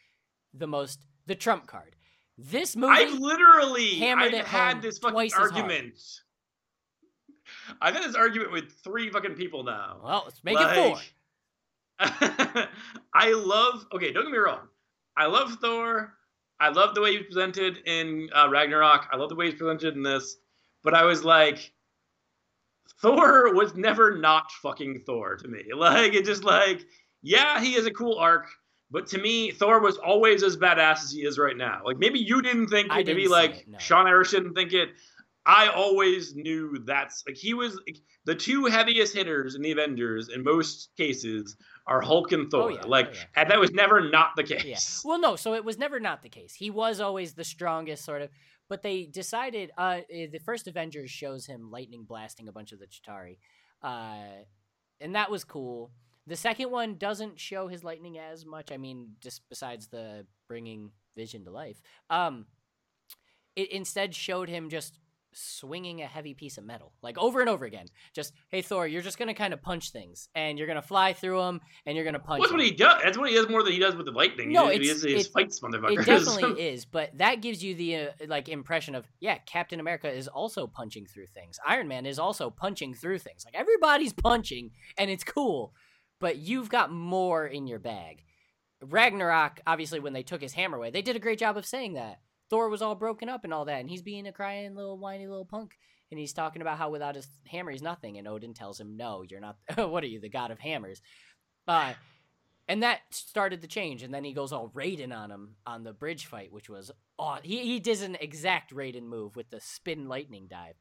the most the trump card. This movie, I've literally hammered I've it had this fucking twice as hard. argument. I've had this argument with three fucking people now. well, let's make it four. [LAUGHS] I love. Okay, don't get me wrong. I love Thor. I love the way he was presented in uh, Ragnarok. I love the way he's presented in this. But I was like, Thor was never not fucking Thor to me. [LAUGHS] Like it just like, yeah, he has a cool arc. But to me, Thor was always as badass as he is right now. Like maybe you didn't think it, maybe didn't see like it, no. Sean Irish didn't think it. I always knew that's like he was like, the two heaviest hitters in the Avengers in most cases are Hulk and Thor. Oh, yeah. Like, Oh, yeah. and that was never not the Yeah. case. Well, no. So it was never not the case. He was always the strongest, sort of. But they decided. Uh, eh, the first Avengers shows him lightning blasting a bunch of the Chitauri, uh, and that was cool. The second one doesn't show his lightning as much. I mean, just besides the bringing Vision to life. Um, it instead showed him just swinging a heavy piece of metal, like over and over again. Just, hey Thor, you're just gonna kind of punch things, and you're gonna fly through them, and you're gonna punch. That's 'em. what he does. That's what he does more than he does with the lightning. No, he, it's- he, it's- fights motherfuckers. It definitely [LAUGHS] is, but that gives you the uh, like impression of yeah, Captain America is also punching through things. Iron Man is also punching through things. Like everybody's punching, and it's cool, but you've got more in your bag. Ragnarok, obviously, when they took his hammer away, they did a great job of saying that Thor was all broken up and all that, and he's being a crying little whiny little punk, and he's talking about how without his hammer he's nothing, and Odin tells him, "No, you're not. [LAUGHS] what are you, the god of hammers?" Uh, and that started the change. And then he goes all Raiden on him on the bridge fight, which was aw He he does an exact Raiden move with the spin lightning dive.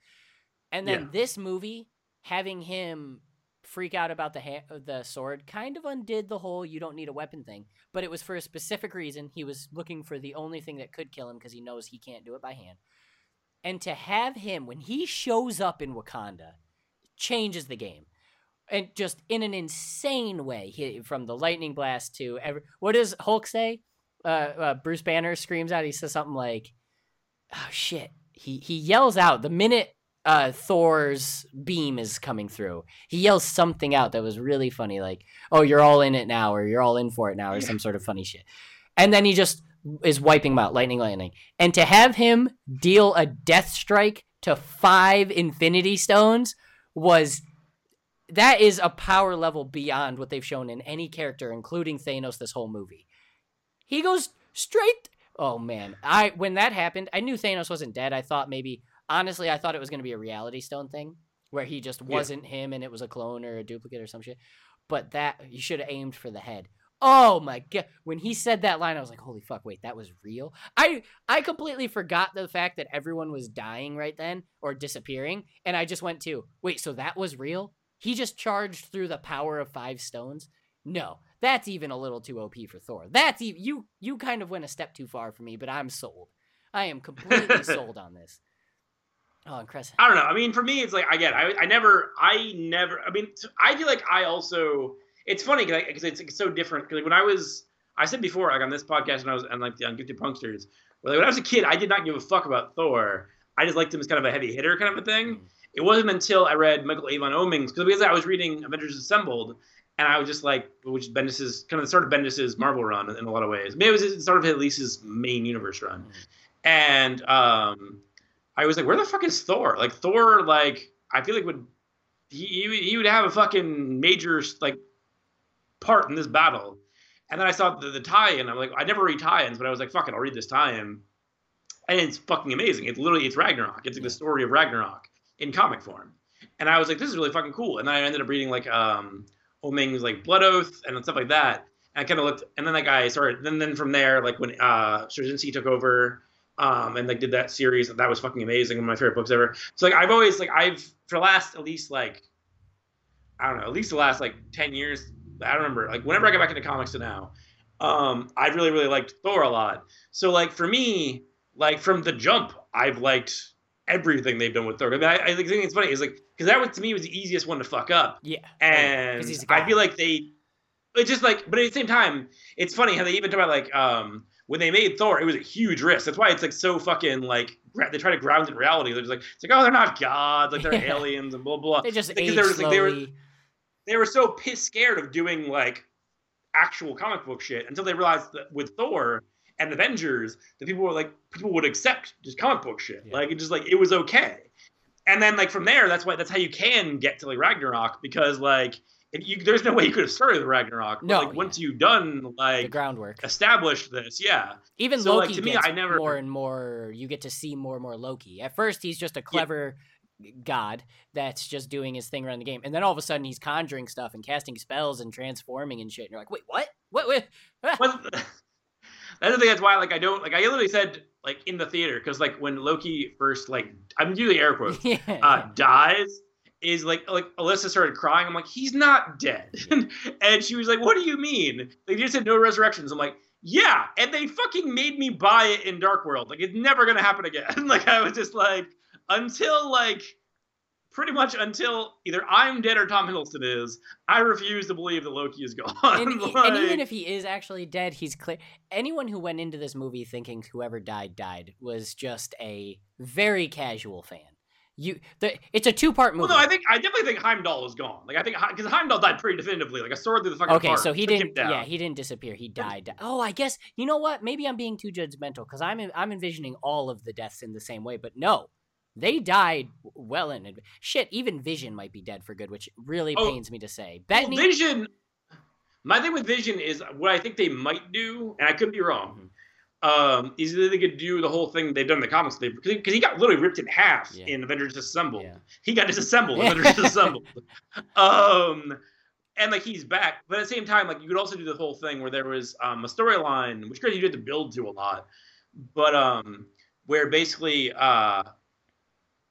And then Yeah. this movie having him freak out about the ha- the sword kind of undid the whole you don't need a weapon thing. But it was for a specific reason. He was looking for the only thing that could kill him because he knows he can't do it by hand. And to have him when he shows up in Wakanda changes the game and just in an insane way he, from the lightning blast to every what does hulk say uh, uh bruce banner screams out he says something like oh shit he he yells out the minute uh thor's beam is coming through he yells something out that was really funny like oh you're all in it now or you're all in for it now or some sort of funny shit and then he just is wiping them out lightning lightning and to have him deal a death strike to five infinity stones was that is a power level beyond what they've shown in any character, including Thanos this whole movie. He goes straight. Oh man, I when that happened, I knew Thanos wasn't dead. I thought maybe, honestly, I thought it was going to be a Reality Stone thing where he just wasn't him and it was a clone or a duplicate or some shit. But that you should have aimed for the head. Oh my god! When he said that line, I was like, "Holy fuck! Wait, that was real." I I completely forgot the fact that everyone was dying right then or disappearing, and I just went to, "Wait, so that was real?" He just charged through the power of five stones. No, that's even a little too OP for Thor. That's even you. You kind of went a step too far for me, but I'm sold. I am completely [LAUGHS] sold on this. Oh, Chris, I don't know. I mean, for me, it's like I get. I, I never. I never. I mean, I feel like I also. It's funny because it's, it's so different. Because like when I was, I said before, like on this podcast, when I was on like the Ungifted Punksters, where, like, when I was a kid, I did not give a fuck about Thor. I just liked him as kind of a heavy hitter kind of a thing. Mm. It wasn't until I read Michael Avon Oeming's because because I was reading Avengers Assembled, and I was just like, which is Bendis's kind of the start of Bendis's Marvel run in a lot of ways. Maybe it was the start of at least his main universe run, and um, I was like, where the fuck is Thor? Like Thor, like I feel like would he he, would- he would have a fucking major like part in this battle. And then I saw the, the tie-in. I'm like, I never read tie-ins, but I was like, fuck it, I'll read this tie-in. And it's fucking amazing. It's literally it's Ragnarok. It's like the story of Ragnarok in comic form. And I was like, this is really fucking cool. And then I ended up reading like um Oeming's like Blood Oath and stuff like that. And I kind of looked, and then like I started. Then then from there, like when uh Straczynski took over, um, and like did that series, that was fucking amazing. One of my favorite books ever. So like I've always like I've for the last at least like I don't know, at least the last like ten years. I don't remember. Like whenever I get back into comics to now, um, I really really liked Thor a lot. So like for me, like from the jump, I've liked everything they've done with Thor. I, mean, I, I think it's funny is like because that was to me was the easiest one to fuck up, yeah, and I feel like they. It's just like, but at the same time, it's funny how they even talk about like um when they made Thor, it was a huge risk. That's why it's like so fucking like they try to ground it in reality. They're just like it's like oh they're not gods, like they're [LAUGHS] aliens and blah blah. they just because they were just, like, they were- they were so piss scared of doing like actual comic book shit until they realized that with Thor and Avengers, that people were like people would accept just comic book shit. Yeah. Like it just like it was okay. And then like from there, that's why that's how you can get to like Ragnarok because like if you, there's no way you could have started with Ragnarok. But, No, like once you've done the like groundwork. established this, yeah. Even so, like, Loki to me, I never- more and more. You get to see more and more Loki. At first, he's just a clever god that's just doing his thing around the game, and then all of a sudden, he's conjuring stuff and casting spells and transforming and shit. And you're like, wait, what? What? what? Ah. [LAUGHS] That's the thing. That's why like I don't like I literally said like in the theater because like when Loki first like I'm doing air quotes [LAUGHS] yeah. uh, dies is like like Alyssa started crying. I'm like he's not dead, [LAUGHS] and she was like, "What do you mean?" They just said no resurrections. I'm like. Yeah, and they fucking made me buy it in Dark World. Like it's never gonna happen again. [LAUGHS] like I was just like, until like pretty much until either I'm dead or Tom Hiddleston is, I refuse to believe that Loki is gone. [LAUGHS] and, Like, and even if he is actually dead, he's clear. Anyone who went into this movie thinking whoever died died was just a very casual fan. You, the, it's a two-part movie. well, no, I think I definitely think Heimdall is gone. Like I think because Heimdall died pretty definitively, like a sword through the fucking okay, heart, so he didn't. Yeah, he didn't disappear. He died. Oh, I guess you know what? Maybe I'm being too judgmental because I'm I'm envisioning all of the deaths in the same way, but no. They died well in advance. Shit, even Vision might be dead for good, which really Oh, pains me to say. Well, Bettany, Vision. My thing with Vision is what I think they might do, and I could be wrong. Mm-hmm. Um, is that they could do the whole thing they've done in the comics because he got literally ripped in half Yeah. in Avengers Disassembled. Yeah. He got disassembled. [LAUGHS] Avengers Disassembled. Um, and like he's back, but at the same time, like you could also do the whole thing where there was um, a storyline, which you had to build to a lot, but um, where basically uh,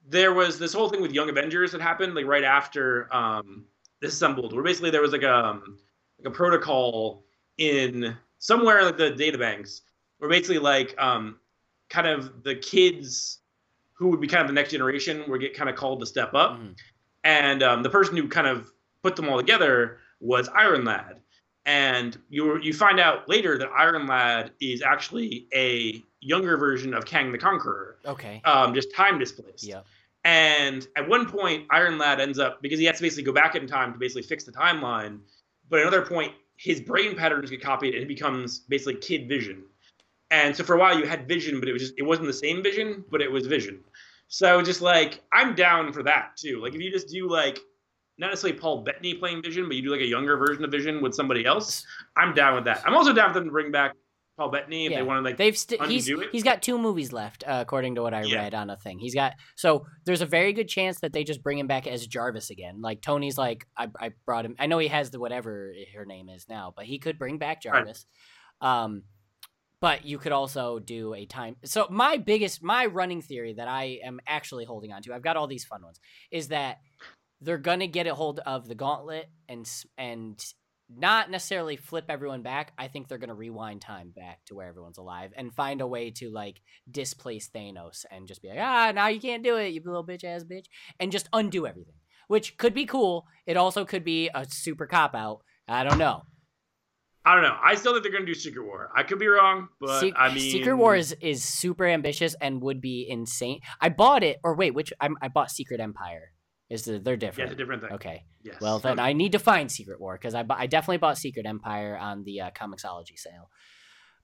there was this whole thing with Young Avengers that happened like right after um, Disassembled, where basically there was like a um, like a protocol in somewhere like the databanks where basically like um, kind of the kids who would be kind of the next generation would get kind of called to step up Mhm. and um, the person who kind of put them all together was Iron Lad. And you you find out later that Iron Lad is actually a younger version of Kang the Conqueror, okay. um, just time displaced. Yeah. And at one point, Iron Lad ends up because he has to basically go back in time to basically fix the timeline. But at another point, his brain patterns get copied and he becomes basically Kid Vision. And so for a while, you had Vision, but it was just it wasn't the same Vision, but it was Vision. So just like I'm down for that too. Like if you just do like not necessarily Paul Bettany playing Vision, but you do like a younger version of Vision with somebody else, I'm down with that. I'm also down for them to bring back Paul Bettany if Yeah. they want to like They've st- he's it? he's got two movies left, uh, according to what I Yeah. read on a thing. He's got so there's a very good chance that they just bring him back as Jarvis again. Like Tony's like I, I brought him. I know he has the whatever her name is now, but he could bring back Right. Jarvis. Um, but you could also do a time. So my biggest my running theory that I am actually holding on to. I've got all these fun ones. Is that they're gonna get a hold of the gauntlet and and not necessarily flip everyone back. I think they're gonna rewind time back to where everyone's alive and find a way to like displace Thanos and just be like, ah, now you can't do it, you little bitch ass bitch, and just undo everything. Which could be cool. It also could be a super cop out. I don't know. I don't know. I still think they're gonna do Secret War. I could be wrong, but Se- I mean Secret War is, is super ambitious and would be insane. I bought it, or wait, which I, I bought Secret Empire. Is the, they're different? yeah, it's a different thing. Okay. Yes. Well, then I need to find Secret War because I, bu- I definitely bought Secret Empire on the uh, Comixology sale.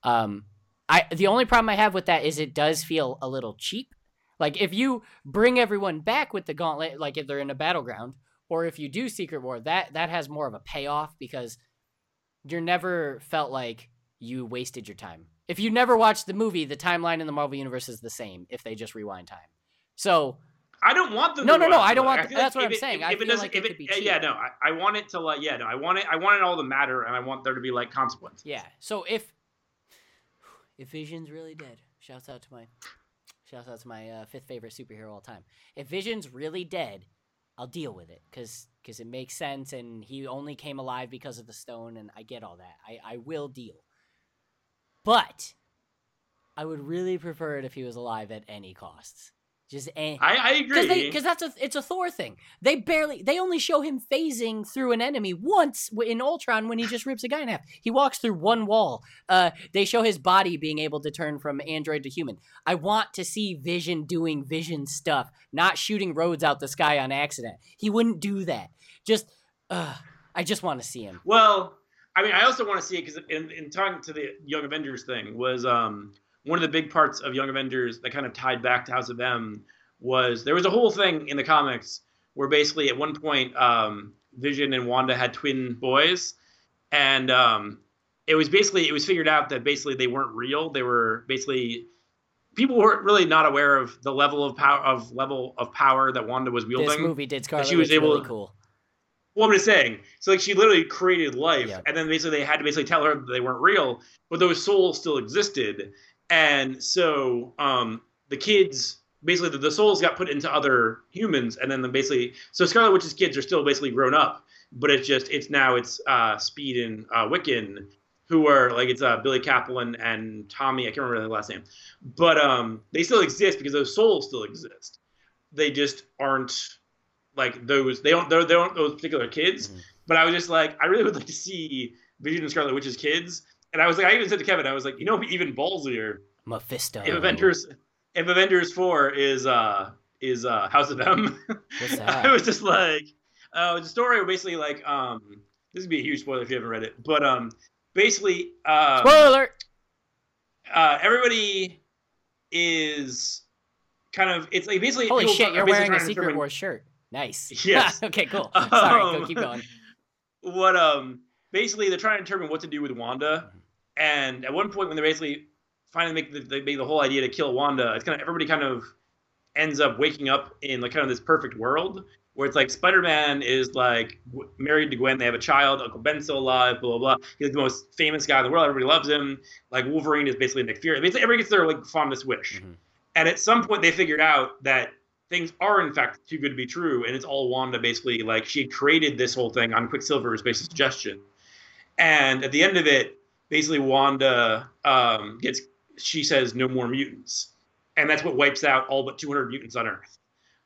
Um, I the only problem I have with that is it does feel a little cheap. Like if you bring everyone back with the gauntlet, like if they're in a battleground, or if you do Secret War, that that has more of a payoff because you're never felt like you wasted your time. If you never watched the movie, the timeline in the Marvel universe is the same if they just rewind time. So I don't want them. No, no, no, I don't want- feel that's what I'm it- saying. If, I if it doesn't, like it if it, be yeah, no, I, I want it to like, yeah, no, I want it. I want it all to matter, and I want there to be like consequences. Yeah. So if if Vision's really dead, shouts out to my shouts out to my uh, fifth favorite superhero of all time. If Vision's really dead, I'll deal with it because because it makes sense, and he only came alive because of the stone, and I get all that. I I will deal. But I would really prefer it if he was alive at any costs. Just eh. I, I agree. Because that's a it's a Thor thing. They barely they only show him phasing through an enemy once in Ultron when he just rips a guy in half. He walks through one wall. Uh, they show his body being able to turn from android to human. I want to see Vision doing Vision stuff, not shooting roads out the sky on accident. He wouldn't do that. Just, uh, I just want to see him. Well, I mean, I also want to see it because in, in talking to the Young Avengers thing was um, one of the big parts of Young Avengers that kind of tied back to House of M was there was a whole thing in the comics where basically at one point um, Vision and Wanda had twin boys, and um, it was basically it was figured out that basically they weren't real. They were basically people weren't really not aware of the level of power of level of power that Wanda was wielding. This movie did Scarlet she was able really cool. Well, I'm just saying. So like she literally created life, Yeah. and then basically they had to basically tell her that they weren't real, but those souls still existed, and so um, the kids basically the, the souls got put into other humans, and then the basically so Scarlet Witch's kids are still basically grown up, but it's just it's now it's uh, Speed and uh, Wiccan who are like it's uh, Billy Kaplan and Tommy. I can't remember their last name, but um, they still exist because those souls still exist. They just aren't like those. They don't. They're, they aren't those particular kids. Mhm. But I was just like, I really would like to see Vision and Scarlet Witch's kids. And I was like, I even said to Kevin, I was like, you know, even ballsier Mephisto. if Avengers, if Avengers Four is uh is uh House of M. What's [LAUGHS] I was just like, uh, the story basically like um this would be a huge spoiler if you haven't read it, but um basically uh Spoiler. uh everybody is kind of it's like basically Holy shit! You're wearing a Secret determine Wars shirt. Nice. [LAUGHS] Yes. [LAUGHS] okay. Cool. Sorry. Go. Um, Keep going. what um basically they're trying to determine what to do with Wanda, Mm-hmm. And at one point when they basically finally make the, they make the whole idea to kill Wanda, it's kind of everybody kind of ends up waking up in like kind of this perfect world where it's like Spider-Man is like married to Gwen, they have a child, Uncle Ben's still alive, blah blah blah. He's the most famous guy in the world, everybody loves him. Like Wolverine is basically Nick Fury. Basically, everybody gets their like fondest wish. Mhm. And at some point, they figured out that things are in fact too good to be true, and it's all Wanda. Basically, like she created this whole thing on Quicksilver's basic suggestion. And at the end of it, basically Wanda um, gets she says no more mutants, and that's what wipes out all but 200 mutants on Earth.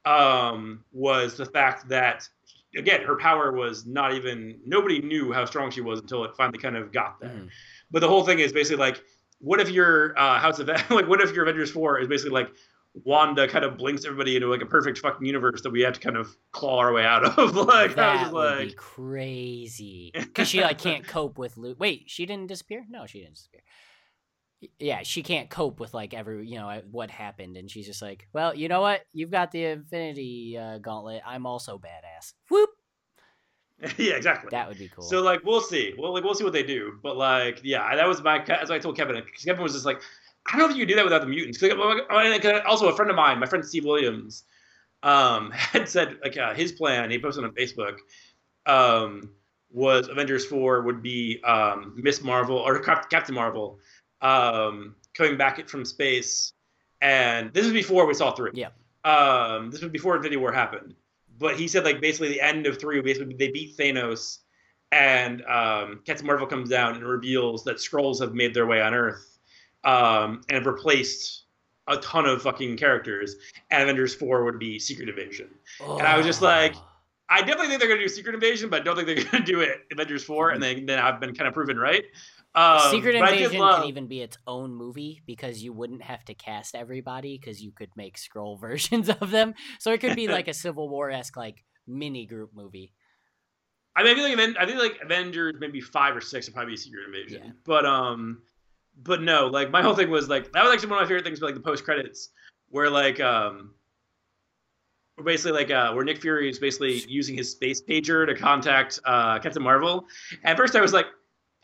Um, was the fact that again her power was not even nobody knew how strong she was until it finally kind of got there. Mhm. But the whole thing is basically like, what if your uh, House of [LAUGHS] like, what if your Avengers Four is basically like Wanda kind of blinks everybody into like a perfect fucking universe that we have to kind of claw our way out of. [LAUGHS] like, that would like, be crazy [LAUGHS] because she like can't cope with Luke. Wait, she didn't disappear? No, she didn't disappear. Yeah, she can't cope with like every you know what happened, and she's just like, well, you know what? You've got the Infinity uh, Gauntlet. I'm also badass. Whoop. [LAUGHS] yeah, exactly. That would be cool. So like, we'll see. Well, like, we'll see what they do. But like, yeah, that was my. What I told Kevin. Because Kevin was just like, I don't know if you do that without the mutants. like, also, a friend of mine, my friend Steve Williams, um, [LAUGHS] had said like uh, his plan. He posted on Facebook. Um, was Avengers four would be um, Miss Marvel or Captain Marvel um, coming back from space, and this was before we saw three. Yeah. Um, this was before Infinity War happened, but he said like basically the end of three, basically they beat Thanos, and um, Captain Marvel comes down and reveals that Skrulls have made their way on Earth, um, and have replaced a ton of fucking characters. And Avengers four would be Secret Invasion. and I was just like, Oh. I definitely think they're going to do Secret Invasion, but I don't think they're [LAUGHS] going to do it Avengers 4, and then, then I've been kind of proven right. Um, Secret but I did Invasion love- could even be its own movie because you wouldn't have to cast everybody because you could make Skrull [LAUGHS] versions of them. So it could be like a [LAUGHS] Civil War esque like mini group movie. I mean, I feel like I think like Avengers maybe five or six would probably be Secret Invasion, Yeah. but um, but no, like my whole thing was like that was actually one of my favorite things, like the post credits, where like um, we're basically like uh, where Nick Fury is basically using his space pager to contact uh Captain Marvel. At first, I was like.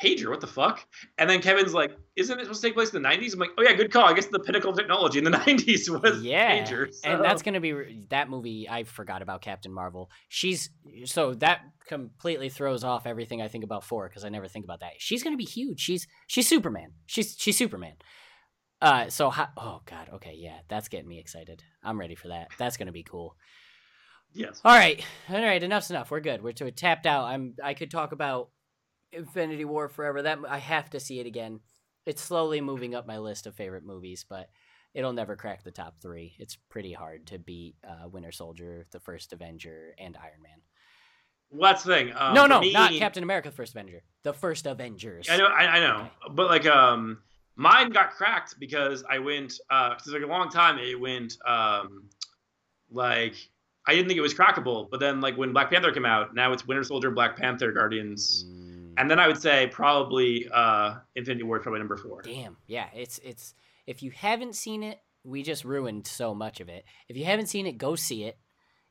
Pager, what the fuck? And then Kevin's like, "Isn't it supposed to take place in the '90s?" I'm like, "Oh yeah, good call. I guess the pinnacle of technology in the [LAUGHS] '90s was yeah, pager." and that's gonna be re- that movie. I forgot about Captain Marvel. She's so that completely throws off everything I think about four because I never think about that. She's gonna be huge. She's she's Superman. She's she's Superman. Uh, so how, oh god, okay, yeah, that's getting me excited. I'm ready for that. That's gonna be cool. yes. All right, all right, enough's enough. We're good. We're to tapped out. I'm. I could talk about Infinity War forever. That I have to see it again. It's slowly moving up my list of favorite movies, but it'll never crack the top three. It's pretty hard to beat uh, Winter Soldier, the First Avenger, and Iron Man. Well, that's the thing. Um, no, no, me- not Captain America, the First Avenger. The First Avengers. I know, I, I know, but like, um, mine got cracked because I went, uh, cause like a long time it went, um, like I didn't think it was crackable, but then like when Black Panther came out, now it's Winter Soldier, Black Panther, Guardians, Mm, and then I would say probably uh, Infinity War is probably number four. Damn. Yeah, it's it's if you haven't seen it, we just ruined so much of it. If you haven't seen it, go see it.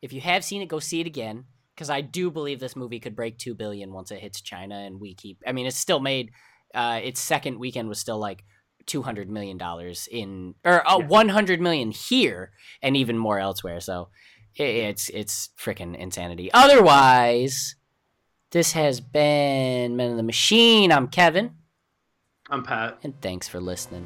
If you have seen it, go see it again because I do believe this movie could break 2 billion once it hits China and we keep I mean, it's still made uh its second weekend was still like 200 million dollars in or uh, Yeah. 100 million here and even more elsewhere. So i- it's it's freaking insanity. Otherwise, This has been Men of the Machine. I'm Kevin, I'm Pat. and thanks for listening.